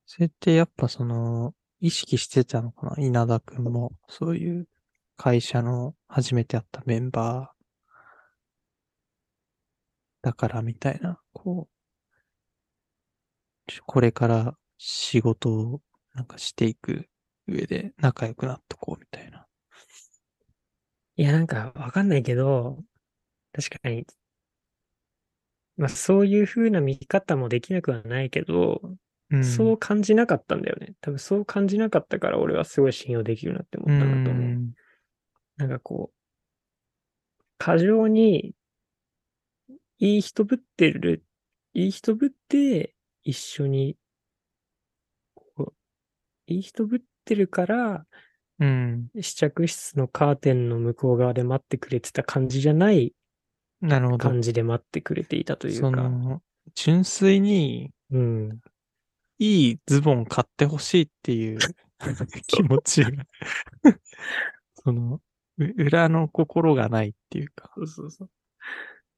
A: それってやっぱその、意識してたのかな？稲田くんも、そういう会社の初めて会ったメンバー。だからみたいな、こう、これから仕事をなんかしていく上で仲良くなっとこうみたいな。
B: いや、なんかわかんないけど、確かに、まあそういう風な見方もできなくはないけど、
A: うん。
B: そう感じなかったんだよね。多分そう感じなかったから俺はすごい信用できるなって思ったんだと思う。
A: ん
B: なんかこう、過剰にいい人ぶってる、いい人ぶって一緒に、こういい人ぶってるから
A: うん。
B: 試着室のカーテンの向こう側で待ってくれてた感じじゃない
A: なるほど。
B: 感じで待ってくれていたという
A: そ
B: か。
A: の、純粋に
B: うん。
A: いいズボン買ってほしいっていう [laughs] 気持ちが、その、う裏の心がないっていうか。
B: そうそうそう。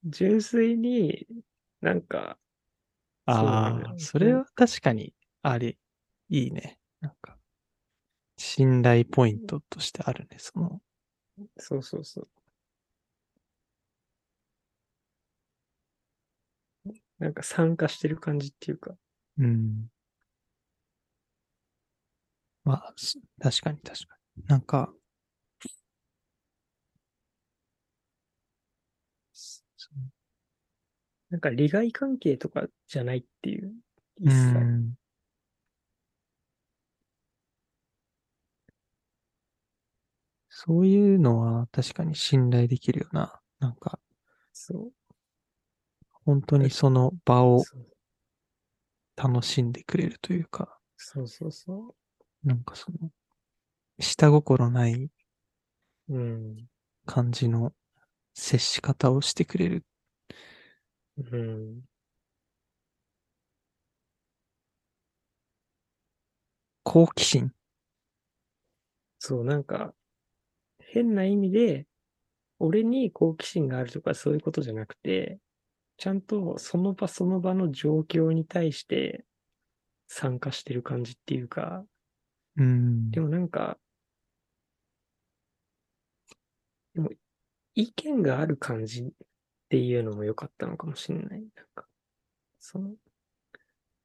B: 純粋になんか、
A: ああそれは確かに、あり、いいね。なんか、信頼ポイントとしてあるね、その、
B: そうそうそう。なんか参加してる感じっていうか、
A: うん。まあ、す確かに確かに。なんか、
B: なんか利害関係とかじゃないっていう、一
A: う
B: 切。
A: ん。そういうのは確かに信頼できるよな。なんか、
B: そう。
A: 本当にその場を楽しんでくれるというか、
B: そうそうそ
A: なんかその、下心ない。感じの接し方をしてくれる。
B: うん。
A: 好奇心。
B: そう、なんか、変な意味で、俺に好奇心があるとかそういうことじゃなくて、ちゃんとその場その場の状況に対して参加してる感じっていうか、
A: うん。
B: でもなんか、でも意見がある感じっていうのも良かったのかもしれない。なんか、その、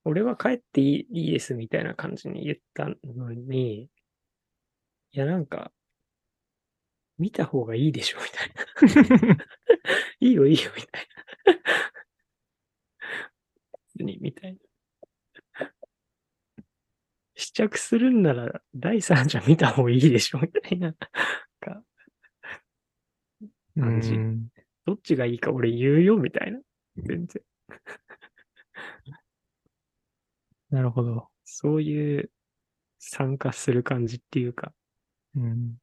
B: 俺は帰っていいいいですみたいな感じに言ったのに、いやなんか、見た方がいいでしょみたいな。[laughs] いいよいいよみたいな。に、みたいな。試着するんなら第三者見た方がいいでしょみたいな。感じ
A: うん
B: どっちがいいか俺言うよみたいな。全然。
A: なるほど。
B: そういう参加する感じっていうか、
A: うん。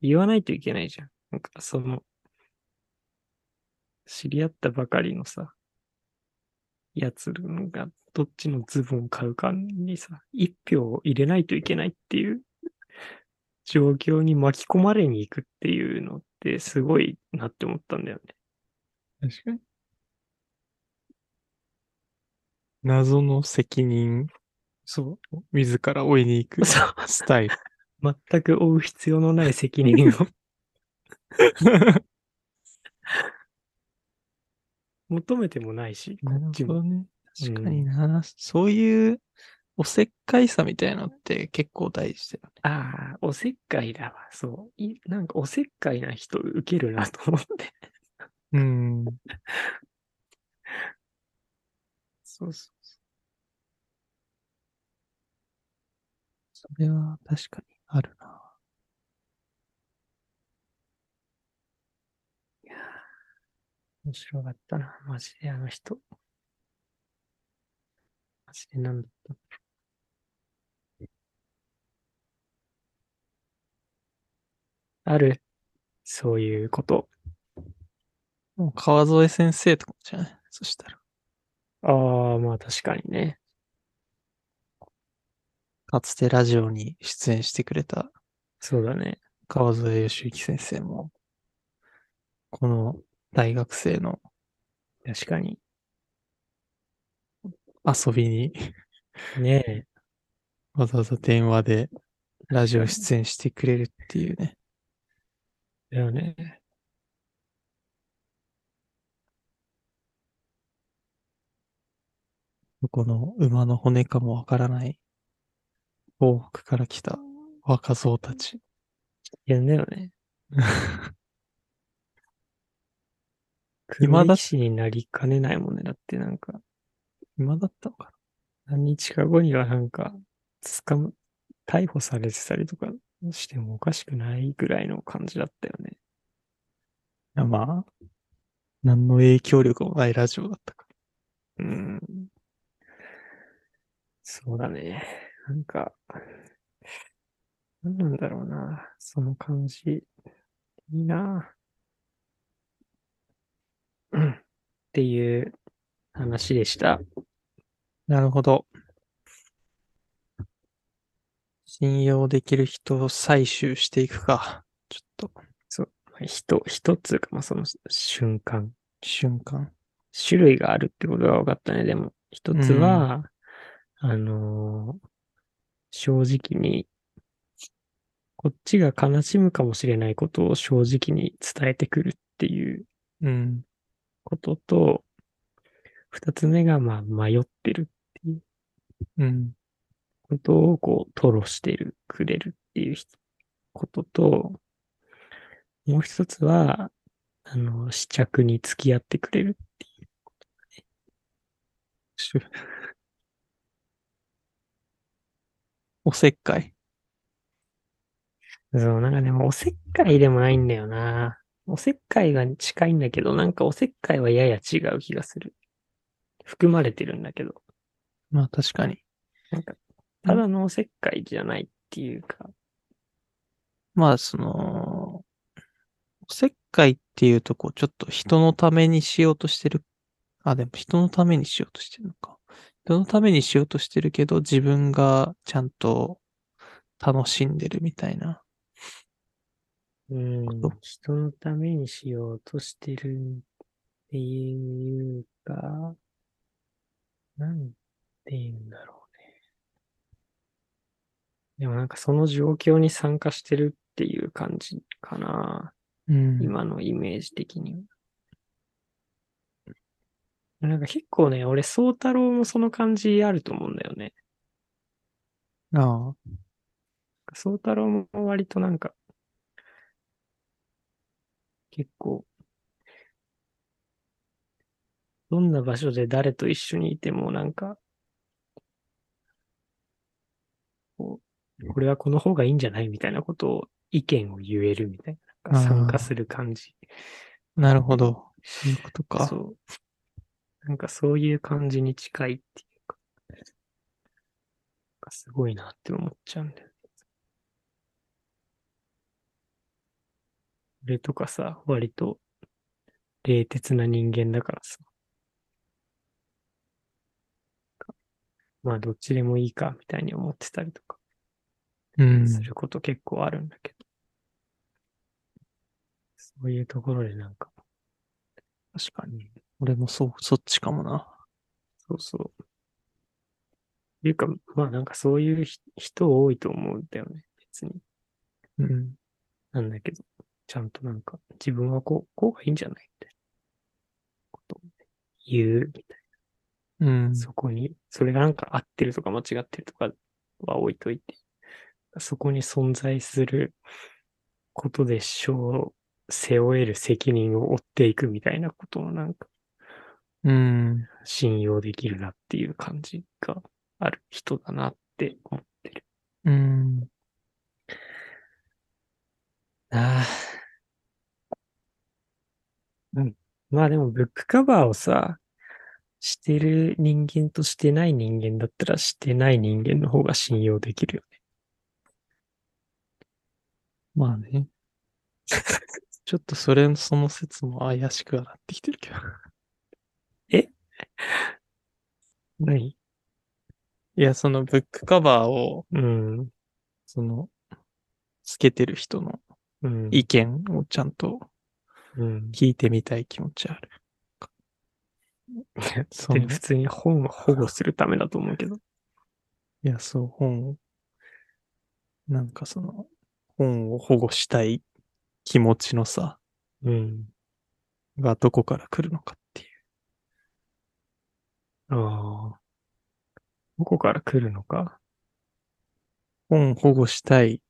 B: 言わないといけないじゃん。なんかその、知り合ったばかりのさ、やつがどっちのズボン買うかにさ、一票を入れないといけないっていう状況に巻き込まれに行くっていうのってすごいなって思ったんだよね。
A: 確かに。謎の責任
B: そ
A: を自ら追いに行く。スタイル。
B: 全く負う必要のない責任を [laughs] 求めてもないし、こっちも。
A: ね。確かにな。そういうおせっかいさみたいなのって結構大事だよね。
B: ああ、おせっかいだわ。そう。いなんかおせっかいな人受けるなと思って。
A: うん。
B: そうそう
A: それは確かにあるな。
B: 面白かったな。マジであの人。マジでなんだったあるそういうこと。
A: もう川添先生とかじゃない？そしたら。
B: ああ、まあ確かにね。
A: かつてラジオに出演してくれた
B: そうだね。
A: 川添義行先生も、この大学生の
B: 確かに。
A: 遊びに
B: ねえ。[laughs]
A: わざわざ電話でラジオ出演してくれるっていうね。
B: だよね。
A: どこの馬の骨かもわからない東北から来た若造たち。
B: いやだよね。[laughs]
A: 今だ
B: 黒騎士になりかねないもんね。だってなんか、
A: 今だったのか
B: 何日か後にはなんか、捕ま、逮捕されてたりとかしてもおかしくないぐらいの感じだったよね。
A: ないやまあ、何の影響力もないラジオだったか
B: うん。そうだね。なんか、何なんだろうな。その感じ。いいな。うん。っていう話でした。
A: なるほど。信用できる人を採集していくか。ちょっと、
B: 人、一つか、まあ、その瞬間。
A: 瞬間。
B: 種類があるってことが分かったね。でも、一つは、あのー正直に、こっちが悲しむかもしれないことを正直に伝えてくるっていう
A: うん。
B: ことと、二つ目が、まあ、迷ってるっていう
A: うん。
B: ことを、こう、吐露してる、くれるっていう人ことと、もう一つは、あの、試着に付き合ってくれるっていう。
A: し [laughs] ゅおせっかい。
B: そう、なんかでも、おせっかいでもないんだよな。おせっかいが近いんだけど、なんかおせっかいはやや違う気がする。含まれてるんだけど、
A: まあ確かに。
B: なんか、ただのおせっかいじゃないっていうか、
A: まあその、おせっかいっていうとこう、ちょっと人のためにしようとしてる。あ、でも人のためにしようとしてるのか。人のためにしようとしてるけど、自分がちゃんと楽しんでるみたいな。
B: うん人のためにしようとしてるっていうか、なんて言うんだろうね。でもなんかその状況に参加してるっていう感じかな。
A: うん。
B: 今のイメージ的には。なんか結構ね、俺、宗太郎もその感じあると思うんだよね。
A: ああ。
B: 宗太郎も割となんか、結構、どんな場所で誰と一緒にいてもなんか、これはこの方がいいんじゃないみたいなことを、意見を言えるみたいな、なんか参加する感じ。
A: なるほど。そういうことか。
B: そう。なんかそういう感じに近いっていうか、かすごいなって思っちゃうんだよね。俺とかさ、割と冷徹な人間だからさ。まあどっちでもいいかみたいに思ってたりとか
A: うん。
B: すること結構あるんだけど。そういうところでなんか、
A: 確かに。俺もそう、そっちかもな。
B: そうそう。いうか、まあなんかそういうひ人多いと思うんだよね。別に。
A: うん。
B: なんだけど、ちゃんとなんか自分はこう、こうがいいんじゃないみたいなことをね言うみたい
A: うん
B: な。。そこに、それがなんか合ってるとか間違ってるとかは置いといて、そこに存在することでしょう、背負える責任を負っていくみたいなことをなんか
A: うん。
B: 信用できるなっていう感じがある人だなって思ってる。
A: うん。
B: ああ。うん。まあでも、ブックカバーをさ、してる人間としてない人間だったら、してない人間の方が信用できるよね。
A: まあね。ちょっとそれ、その説も怪しくはなってきてるけど。
B: 何
A: いや、そのブックカバーを、
B: うん。
A: その、つけてる人の
B: うん。
A: 意見をちゃんと
B: うん。
A: 聞いてみたい気持ちある。[laughs] そ
B: で
A: の
B: 普通に本を保護するためだと思うけど。
A: いや、そう、本を、なんかその、本を保護したい気持ちのさ、
B: うん。
A: がどこから来るのかっていう。
B: ああ。どこから来るのか？
A: 本を保護したい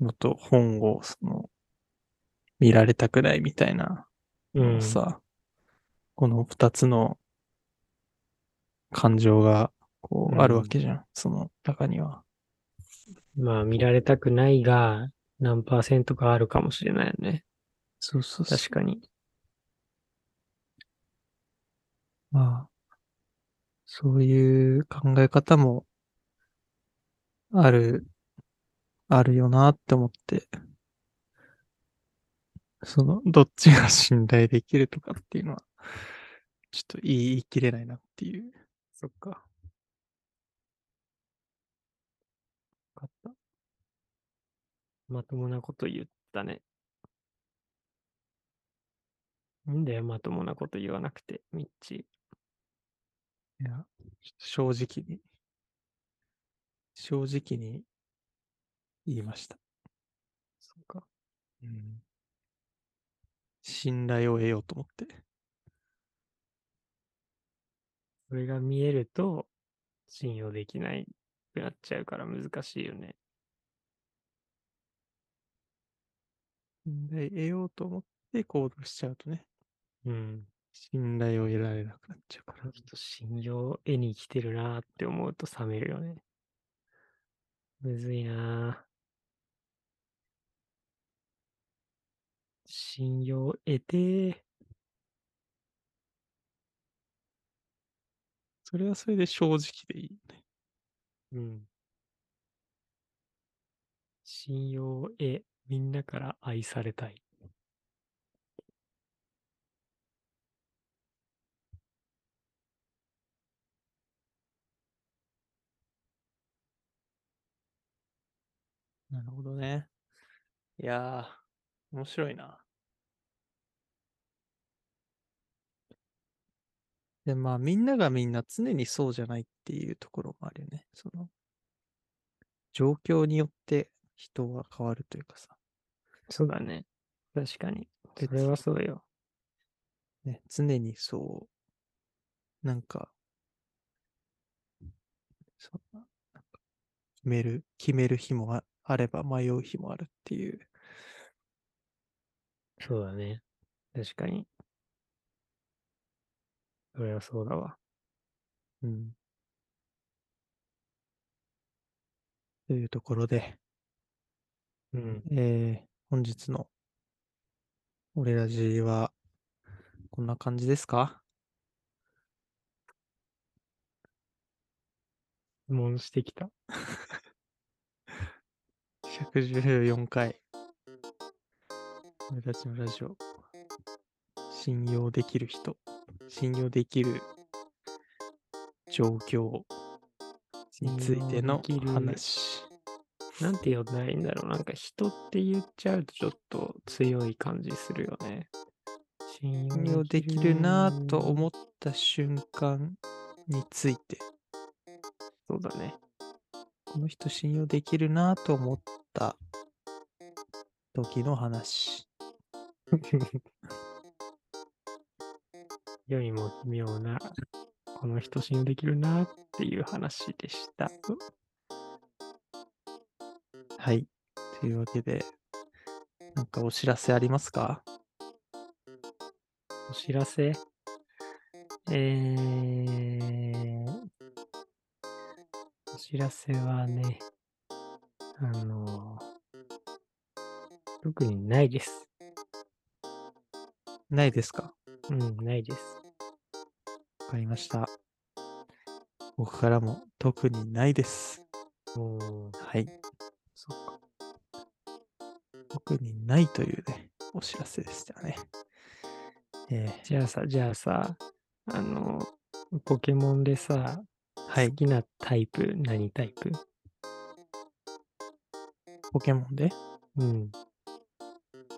A: のと本をその、見られたくないみたいなのをさ、この二つの感情がこ
B: う
A: うんあるわけじゃん、その中には。
B: まあ、見られたくないが何パーセントかあるかもしれないよね。
A: そうそうそう。
B: 確かに。
A: まあ、そういう考え方もある、あるよなって思って、その、どっちが信頼できるとかっていうのは、ちょっと言い切れないなっていう。
B: そっかった。まともなこと言ったね。なんだよ、まともなこと言わなくて、ミッチ
A: いや、正直に、正直に言いました。
B: そっか。
A: うん。信頼を得ようと思って。
B: それが見えると、信用できないくなっちゃうから難しいよね。
A: 信頼得ようと思って行動しちゃうとね、
B: うん。
A: 信頼を得られなくなっちゃうから
B: この。人信用絵に来てるなーって思うと冷めるよね。むずいなー信用得てー。
A: それはそれで正直でいいよね。
B: うん。信用得、みんなから愛されたい。
A: なるほどね。いやー、面白いな。で、まあ、みんながみんな常にそうじゃないっていうところもあるよね。その、状況によって人は変わるというかさ。
B: そうだね。確かに。
A: 別
B: それはそうよ。
A: ね、常にそう、なんか、そんな、なんか決める、決める日もああれば迷う日もあるっていう。
B: そうだね。確かに。それはそうだわ。
A: うん。というところで、
B: うん。
A: えー、本日の俺ラジはこんな感じですか？
B: 質問してきた。
A: ?114 回。俺たちのラジオ。信用できる人。信用できる状況についての話。
B: なんて呼んだらいいんだろう。なんか人って言っちゃうとちょっと強い感じするよね。信
A: 信用できるなぁと思った瞬間について、
B: そうだね。
A: この人信用できるなぁと思った時の話。[laughs]
B: 世にも奇妙な、この人信用できるなっていう話でした。
A: はい。というわけで、なんかお知らせありますか？
B: お知らせ？えー、お知らせはね、あの、特にないです。
A: ないですか？
B: うん、ないです。
A: わかりました。僕からも特にないです。はい。特にないというね、お知らせでしたね。えー
B: じゃあさ、じゃあさ、あの、ポケモンでさ、
A: はい。
B: 好きなタイプ、何タイプ？
A: ポケモンで？
B: うん。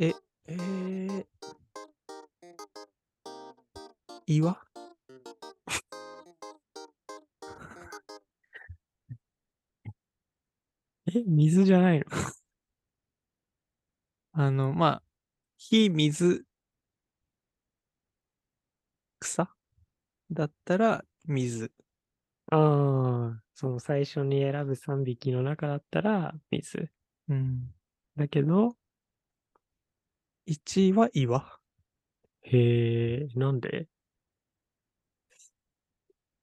A: えー、岩？[laughs]
B: え、水じゃないの？
A: あの、まあ、火、水、草？だったら水。
B: ああ、その最初に選ぶ3匹の中だったら水。
A: うん。
B: だけど、
A: 1位は岩。
B: へえ、なんで？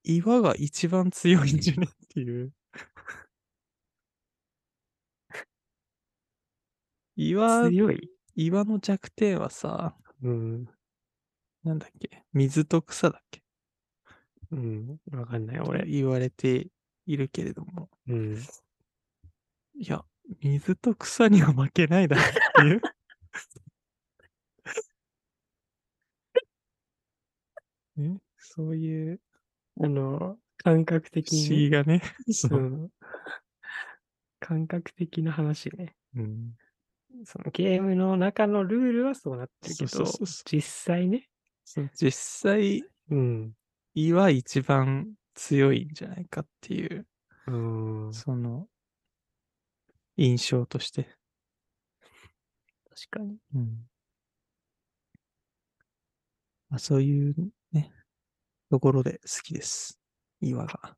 A: 岩が一番強いんじゃね？っていう。岩、
B: 強い
A: 岩の弱点はさ、
B: うん。
A: なんだっけ？水と草だっけ？
B: うん。わかんない、俺。
A: 言われているけれども。
B: うん。
A: いや、水と草には負けないだろっていう。[laughs] ね、そういう
B: あの、感覚
A: 不
B: 的
A: 思
B: にね、
A: 議がね。そうう。
B: ん。[laughs] 感覚的な話ね。
A: うん。
B: そのゲームの中のルールはそうなってるけど実際ね。
A: 実際、
B: うん。
A: 岩一番強いんじゃないかっていう、
B: うん。
A: その、印象として。
B: 確かに。
A: うん。まあ、そういうね、ところで好きです。岩が。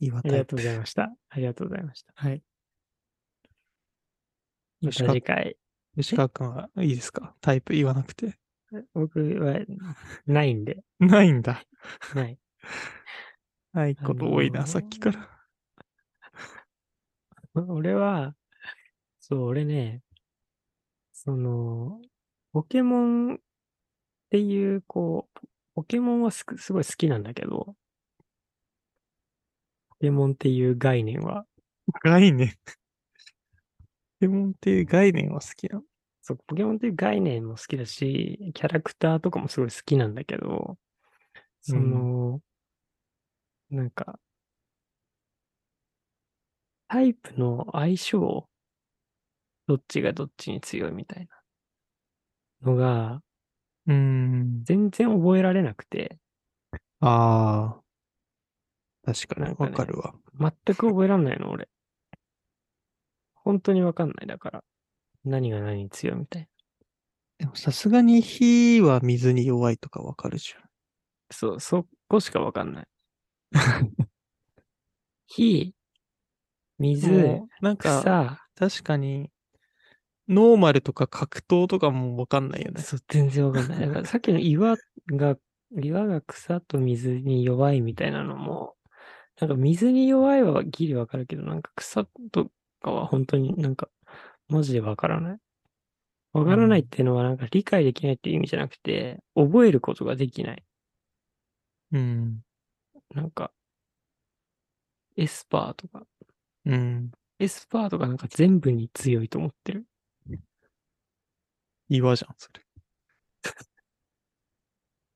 A: 岩
B: ありがと。うございました。ありがとうございました。
A: はい。吉川
B: 次回。
A: 吉川君はいいですか？タイプ言わなくて。
B: 僕はないんで。[laughs]
A: ないんだ。
B: ない。[laughs]
A: ないこと多いな、
B: あのー
A: さっきから。[laughs]
B: 俺は、そう、俺ね、その、ポケモンっていう、こう、ポケモンはすくすごい好きなんだけど、ポケモンっていう概念は、
A: 概念。ポケモンっていう概念は好きなの？
B: そう、ポケモンっていう概念も好きだし、キャラクターとかもすごい好きなんだけど、その、なんか、タイプの相性、どっちがどっちに強いみたいなのが、
A: うーん。
B: 全然覚えられなくて、
A: ああ。確かにわかるわ。
B: 全く覚えらんないの、俺。本当にわかんない。だから、何が何に強いみたいな。
A: でもさすがに火は水に弱いとかわかるじゃん。
B: そう、そこしかわかんない。[laughs] 火、水、
A: なんか、
B: 草、
A: 確かに、ノーマルとか格闘とかもわかんないよね。
B: そう、全然わかんない。だからさっきの岩が、岩が草と水に弱いみたいなのも、なんか水に弱いはギリわかるけど、なんか草とかは本当になんか、マジでわからない。わからないっていうのはなんか理解できないっていう意味じゃなくて、覚えることができない。
A: うん。
B: なんか、エスパーとか、
A: うん。
B: エスパーとかなんか全部に強いと思ってる。
A: 岩じゃん、それ。[laughs]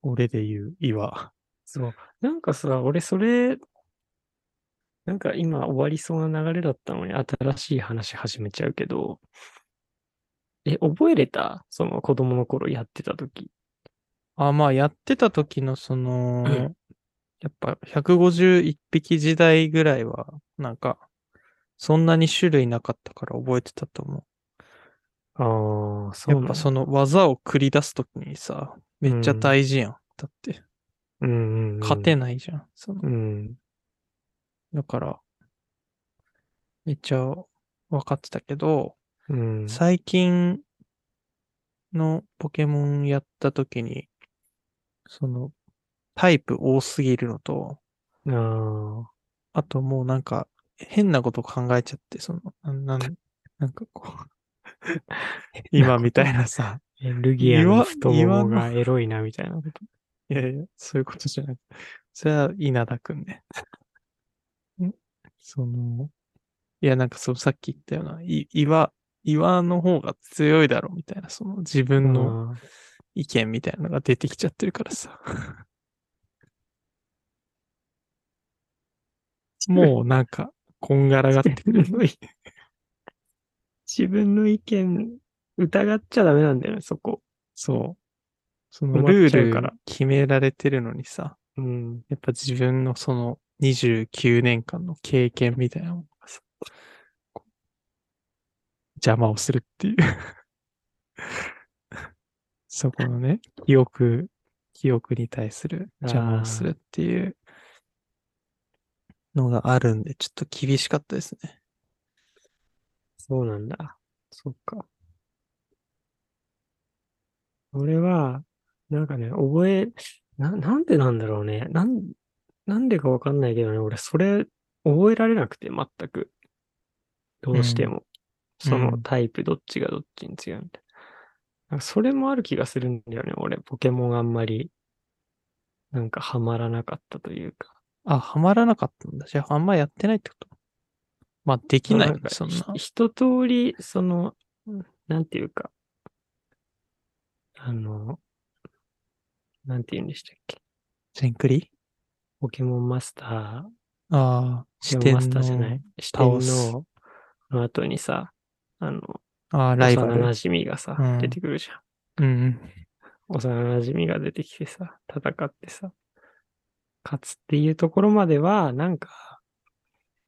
A: 俺で言う岩。
B: そう。なんかさ、俺それ、なんか今終わりそうな流れだったのに新しい話始めちゃうけど、え、覚えれた？その子供の頃やってた時。
A: あ、まあ、やってた時のその、
B: うん
A: やっぱ151匹時代ぐらいは、なんか、そんなに種類なかったから覚えてたと思う。
B: ああ、そう
A: やっぱその技を繰り出す時にさ、めっちゃ大事やん。だって、
B: うんうんうん、
A: 勝てないじゃん。その
B: うん。
A: だから、めっちゃ分かってたけど、
B: うん。
A: 最近のポケモンやった時に、その、タイプ多すぎるのと、
B: ああ、
A: あともうなんか、変なこと考えちゃって、その、なんなんなんかこう、[laughs] 今みたいなさ、
B: えルギアの
A: 岩
B: 太ももがエロいなみたいなこと。
A: いやいや、そういうことじゃない。それは稲田くんね。んその、いや、なんかそう、さっき言ったような、い岩、岩の方が強いだろうみたいな、その自分の意見みたいなのが出てきちゃってるからさ。[laughs] もうなんか、こんがらがってくる。
B: の意自分の意見疑っちゃダメなんだよね、そこ。
A: そう。そのルー
B: ちゃうから
A: ル決められてるのにさ、
B: うん。
A: やっぱ自分のその29年間の経験みたいなものがさ、邪魔をするっていう。[laughs] そこのね、記憶、記憶に対する邪魔をするっていうのがあるんで、ちょっと厳しかったですね。
B: そうなんだ。そっか。俺は、なんかね、覚え、な、なんでなんだろうね。なん、なんでかわかんないけどね、俺、それ、覚えられなくて、全く。どうしても。その
A: うん
B: タイプ、どっちがどっちに違うみたいな。なんかそれもある気がするんだよね、俺。ポケモンあんまり、なんかハマらなかったというか。
A: あ、ハマらなかったんだ。じゃあ、あんまやってないってこと？まあ、できない
B: んか
A: そんな。
B: ひ一通り、その、なんていうか、あの、なんて言うんでしたっけ。
A: 全クリ？
B: ポケモンマスター、
A: ああ、
B: ポケモンマスターじゃな
A: の
B: い、視点
A: 倒す
B: の、の後にさ、あの、
A: ああ、ライバル。
B: 幼馴染がさ、
A: うん
B: 出てくるじゃん。
A: うん。
B: 幼馴染が出てきてさ、戦ってさ、勝つっていうところまでは、なんか、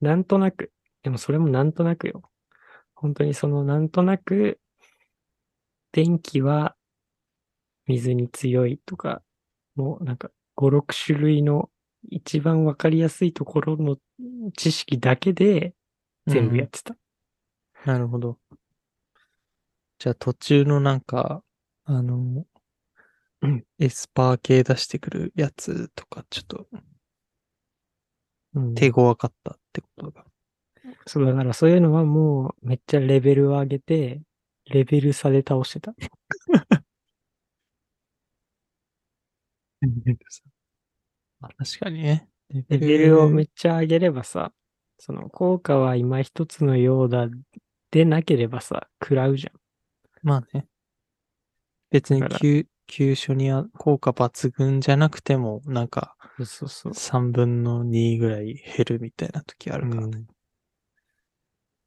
B: なんとなく、でもそれもなんとなくよ。本当にそのなんとなく、電気は水に強いとか、もうなんか5、6種類の一番わかりやすいところの知識だけで全部やってた。
A: なるほど。じゃあ途中のなんか、あの、
B: うん
A: エスパー系出してくるやつとか、ちょっと
B: うん
A: 手強かったってことが。
B: そうだからそういうのはもうめっちゃレベルを上げて、レベル差で倒してた。[laughs]
A: まあ確かにね。レ
B: レベルをめっちゃ上げればさ、その効果は今一つのようだでなければさ、食らうじゃん。
A: まあね。別に
B: だから
A: 急、急所には効果抜群じゃなくても、なんか
B: そうそうそう。
A: 3分の2ぐらい減るみたいな時あるからね。
B: うん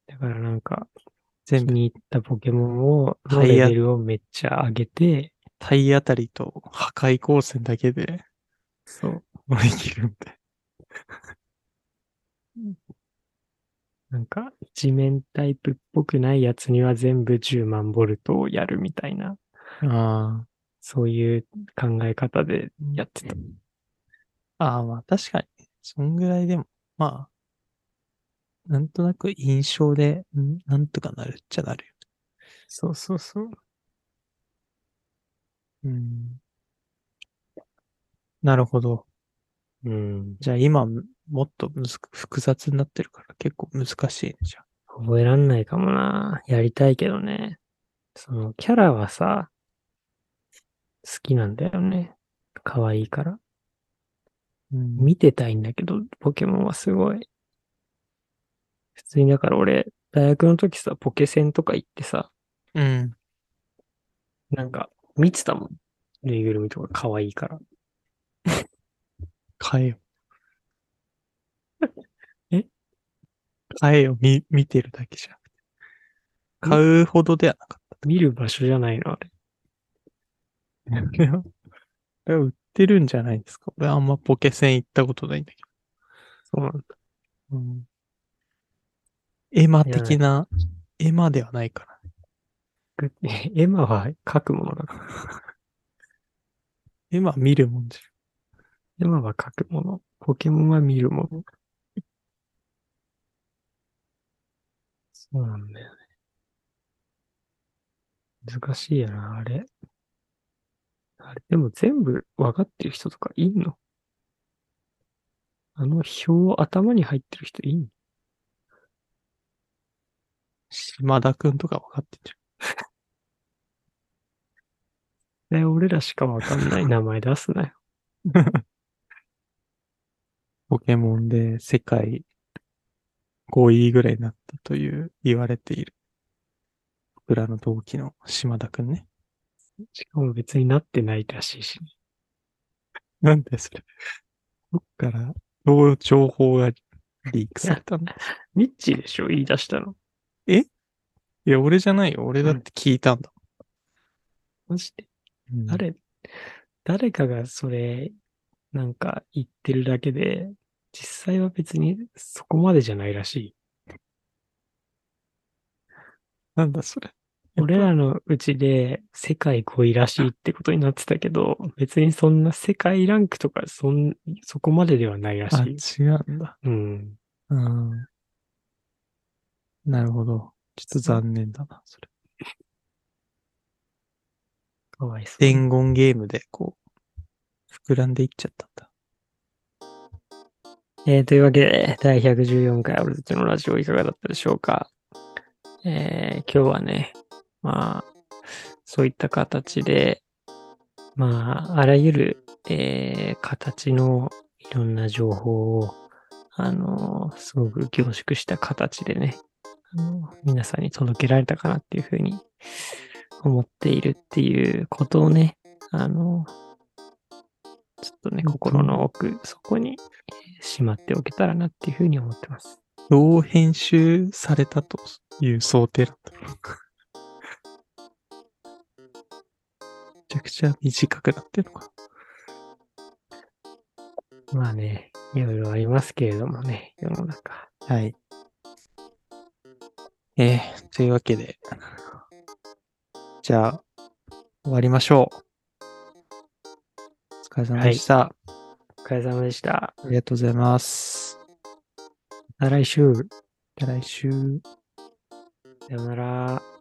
B: だからなんか、
A: 全部
B: 気に入ったポケモンを、レベルをめっちゃ上げて、
A: 体当たりと破壊光線だけで
B: そう。
A: 乗り切るみたい
B: なんか、地面タイプっぽくないやつには全部10万ボルトをやるみたいな、
A: な。
B: そういう考え方でやってた。
A: ああ。ああ、まあ確かに。そんぐらいでも、まあ、なんとなく印象で、んなんとかなるっちゃなるよ。
B: そうそうそう。
A: うん。なるほど。
B: うん。
A: じゃあ今、もっとむず複雑になってるから結構難しいね、じゃあ。
B: 覚えらんないかもな。やりたいけどね。その、キャラはさ、好きなんだよね。可愛いから。
A: うん
B: 見てたいんだけど、ポケモンはすごい。普通にだから俺、大学の時さ、ポケセンとか行ってさ、
A: うん。
B: なんか、見てたもん。ぬいぐるみとか可愛いから。
A: 買えよ。
B: え？
A: 買えよ。み、見てるだけじゃなくて。買うほどではなかっ
B: 見る場所じゃないの、あれ。[laughs]
A: 売ってるんじゃないですか。俺あんまポケセン行ったことないんだけ
B: そうなんだ。
A: ど。うん。エマ的な、エマではないから。
B: ぐエマは書くものだから。[laughs]
A: エマ見るもんじ
B: エマは書くもの。ポケモンは見るもの。そうなんだよね。難しいよな、あれ。あれ、でも全部分かってる人とかいんの？あの表頭に入ってる人いんの？
A: 島田くんとか分かってんじ [laughs]
B: え、俺らしか分かんない名前出すなよ。[laughs]
A: ポケモンで世界5位ぐらいになったという言われている。僕らの同期の島田くんね。
B: しかも別になってないらしいしね。
A: なんでそれ？[laughs] どっから、どう情報がリークされたの？[laughs]
B: ミッチーでしょ？言い出したの。
A: いや、俺じゃないよ。俺だって聞いたんだ。
B: マジで？
A: うん
B: 誰、誰かがそれ、なんか言ってるだけで、実際は別にそこまでじゃないらしい。
A: なんだそれ。
B: 俺らのうちで世界5位らしいってことになってたけど、別にそんな世界ランクとかそん、そこまでではないら
A: あ、
B: しい。
A: 違うんだ。
B: うん。
A: うん。なるほど。ちょっと残念だな、それ。[laughs]
B: かわいそう。
A: 伝言ゲームで、こう、膨らんでいっちゃったんだ。
B: えーというわけで、第114回俺たちのラジオいかがだったでしょうか？えー今日はね、まあ、そういった形で、まあ、あらゆる、えー形のいろんな情報を、あの、すごく凝縮した形でね、あの皆さんに届けられたかなっていうふうに思っているっていうことをね、あの、ちょっとね、心の奥、そこにえーしまっておけたらなっていうふうに思ってます。
A: どう編集されたという想定だったのめちゃくちゃ短くなってるのか。
B: まあね、いろいろありますけれどもね、世の中。
A: はい。えー、というわけで、じゃあ、終わりましょう。お疲れ様でした。
B: お疲れ様でした。
A: ありがとうございます。
B: また来週。
A: また来週。
B: さよなら。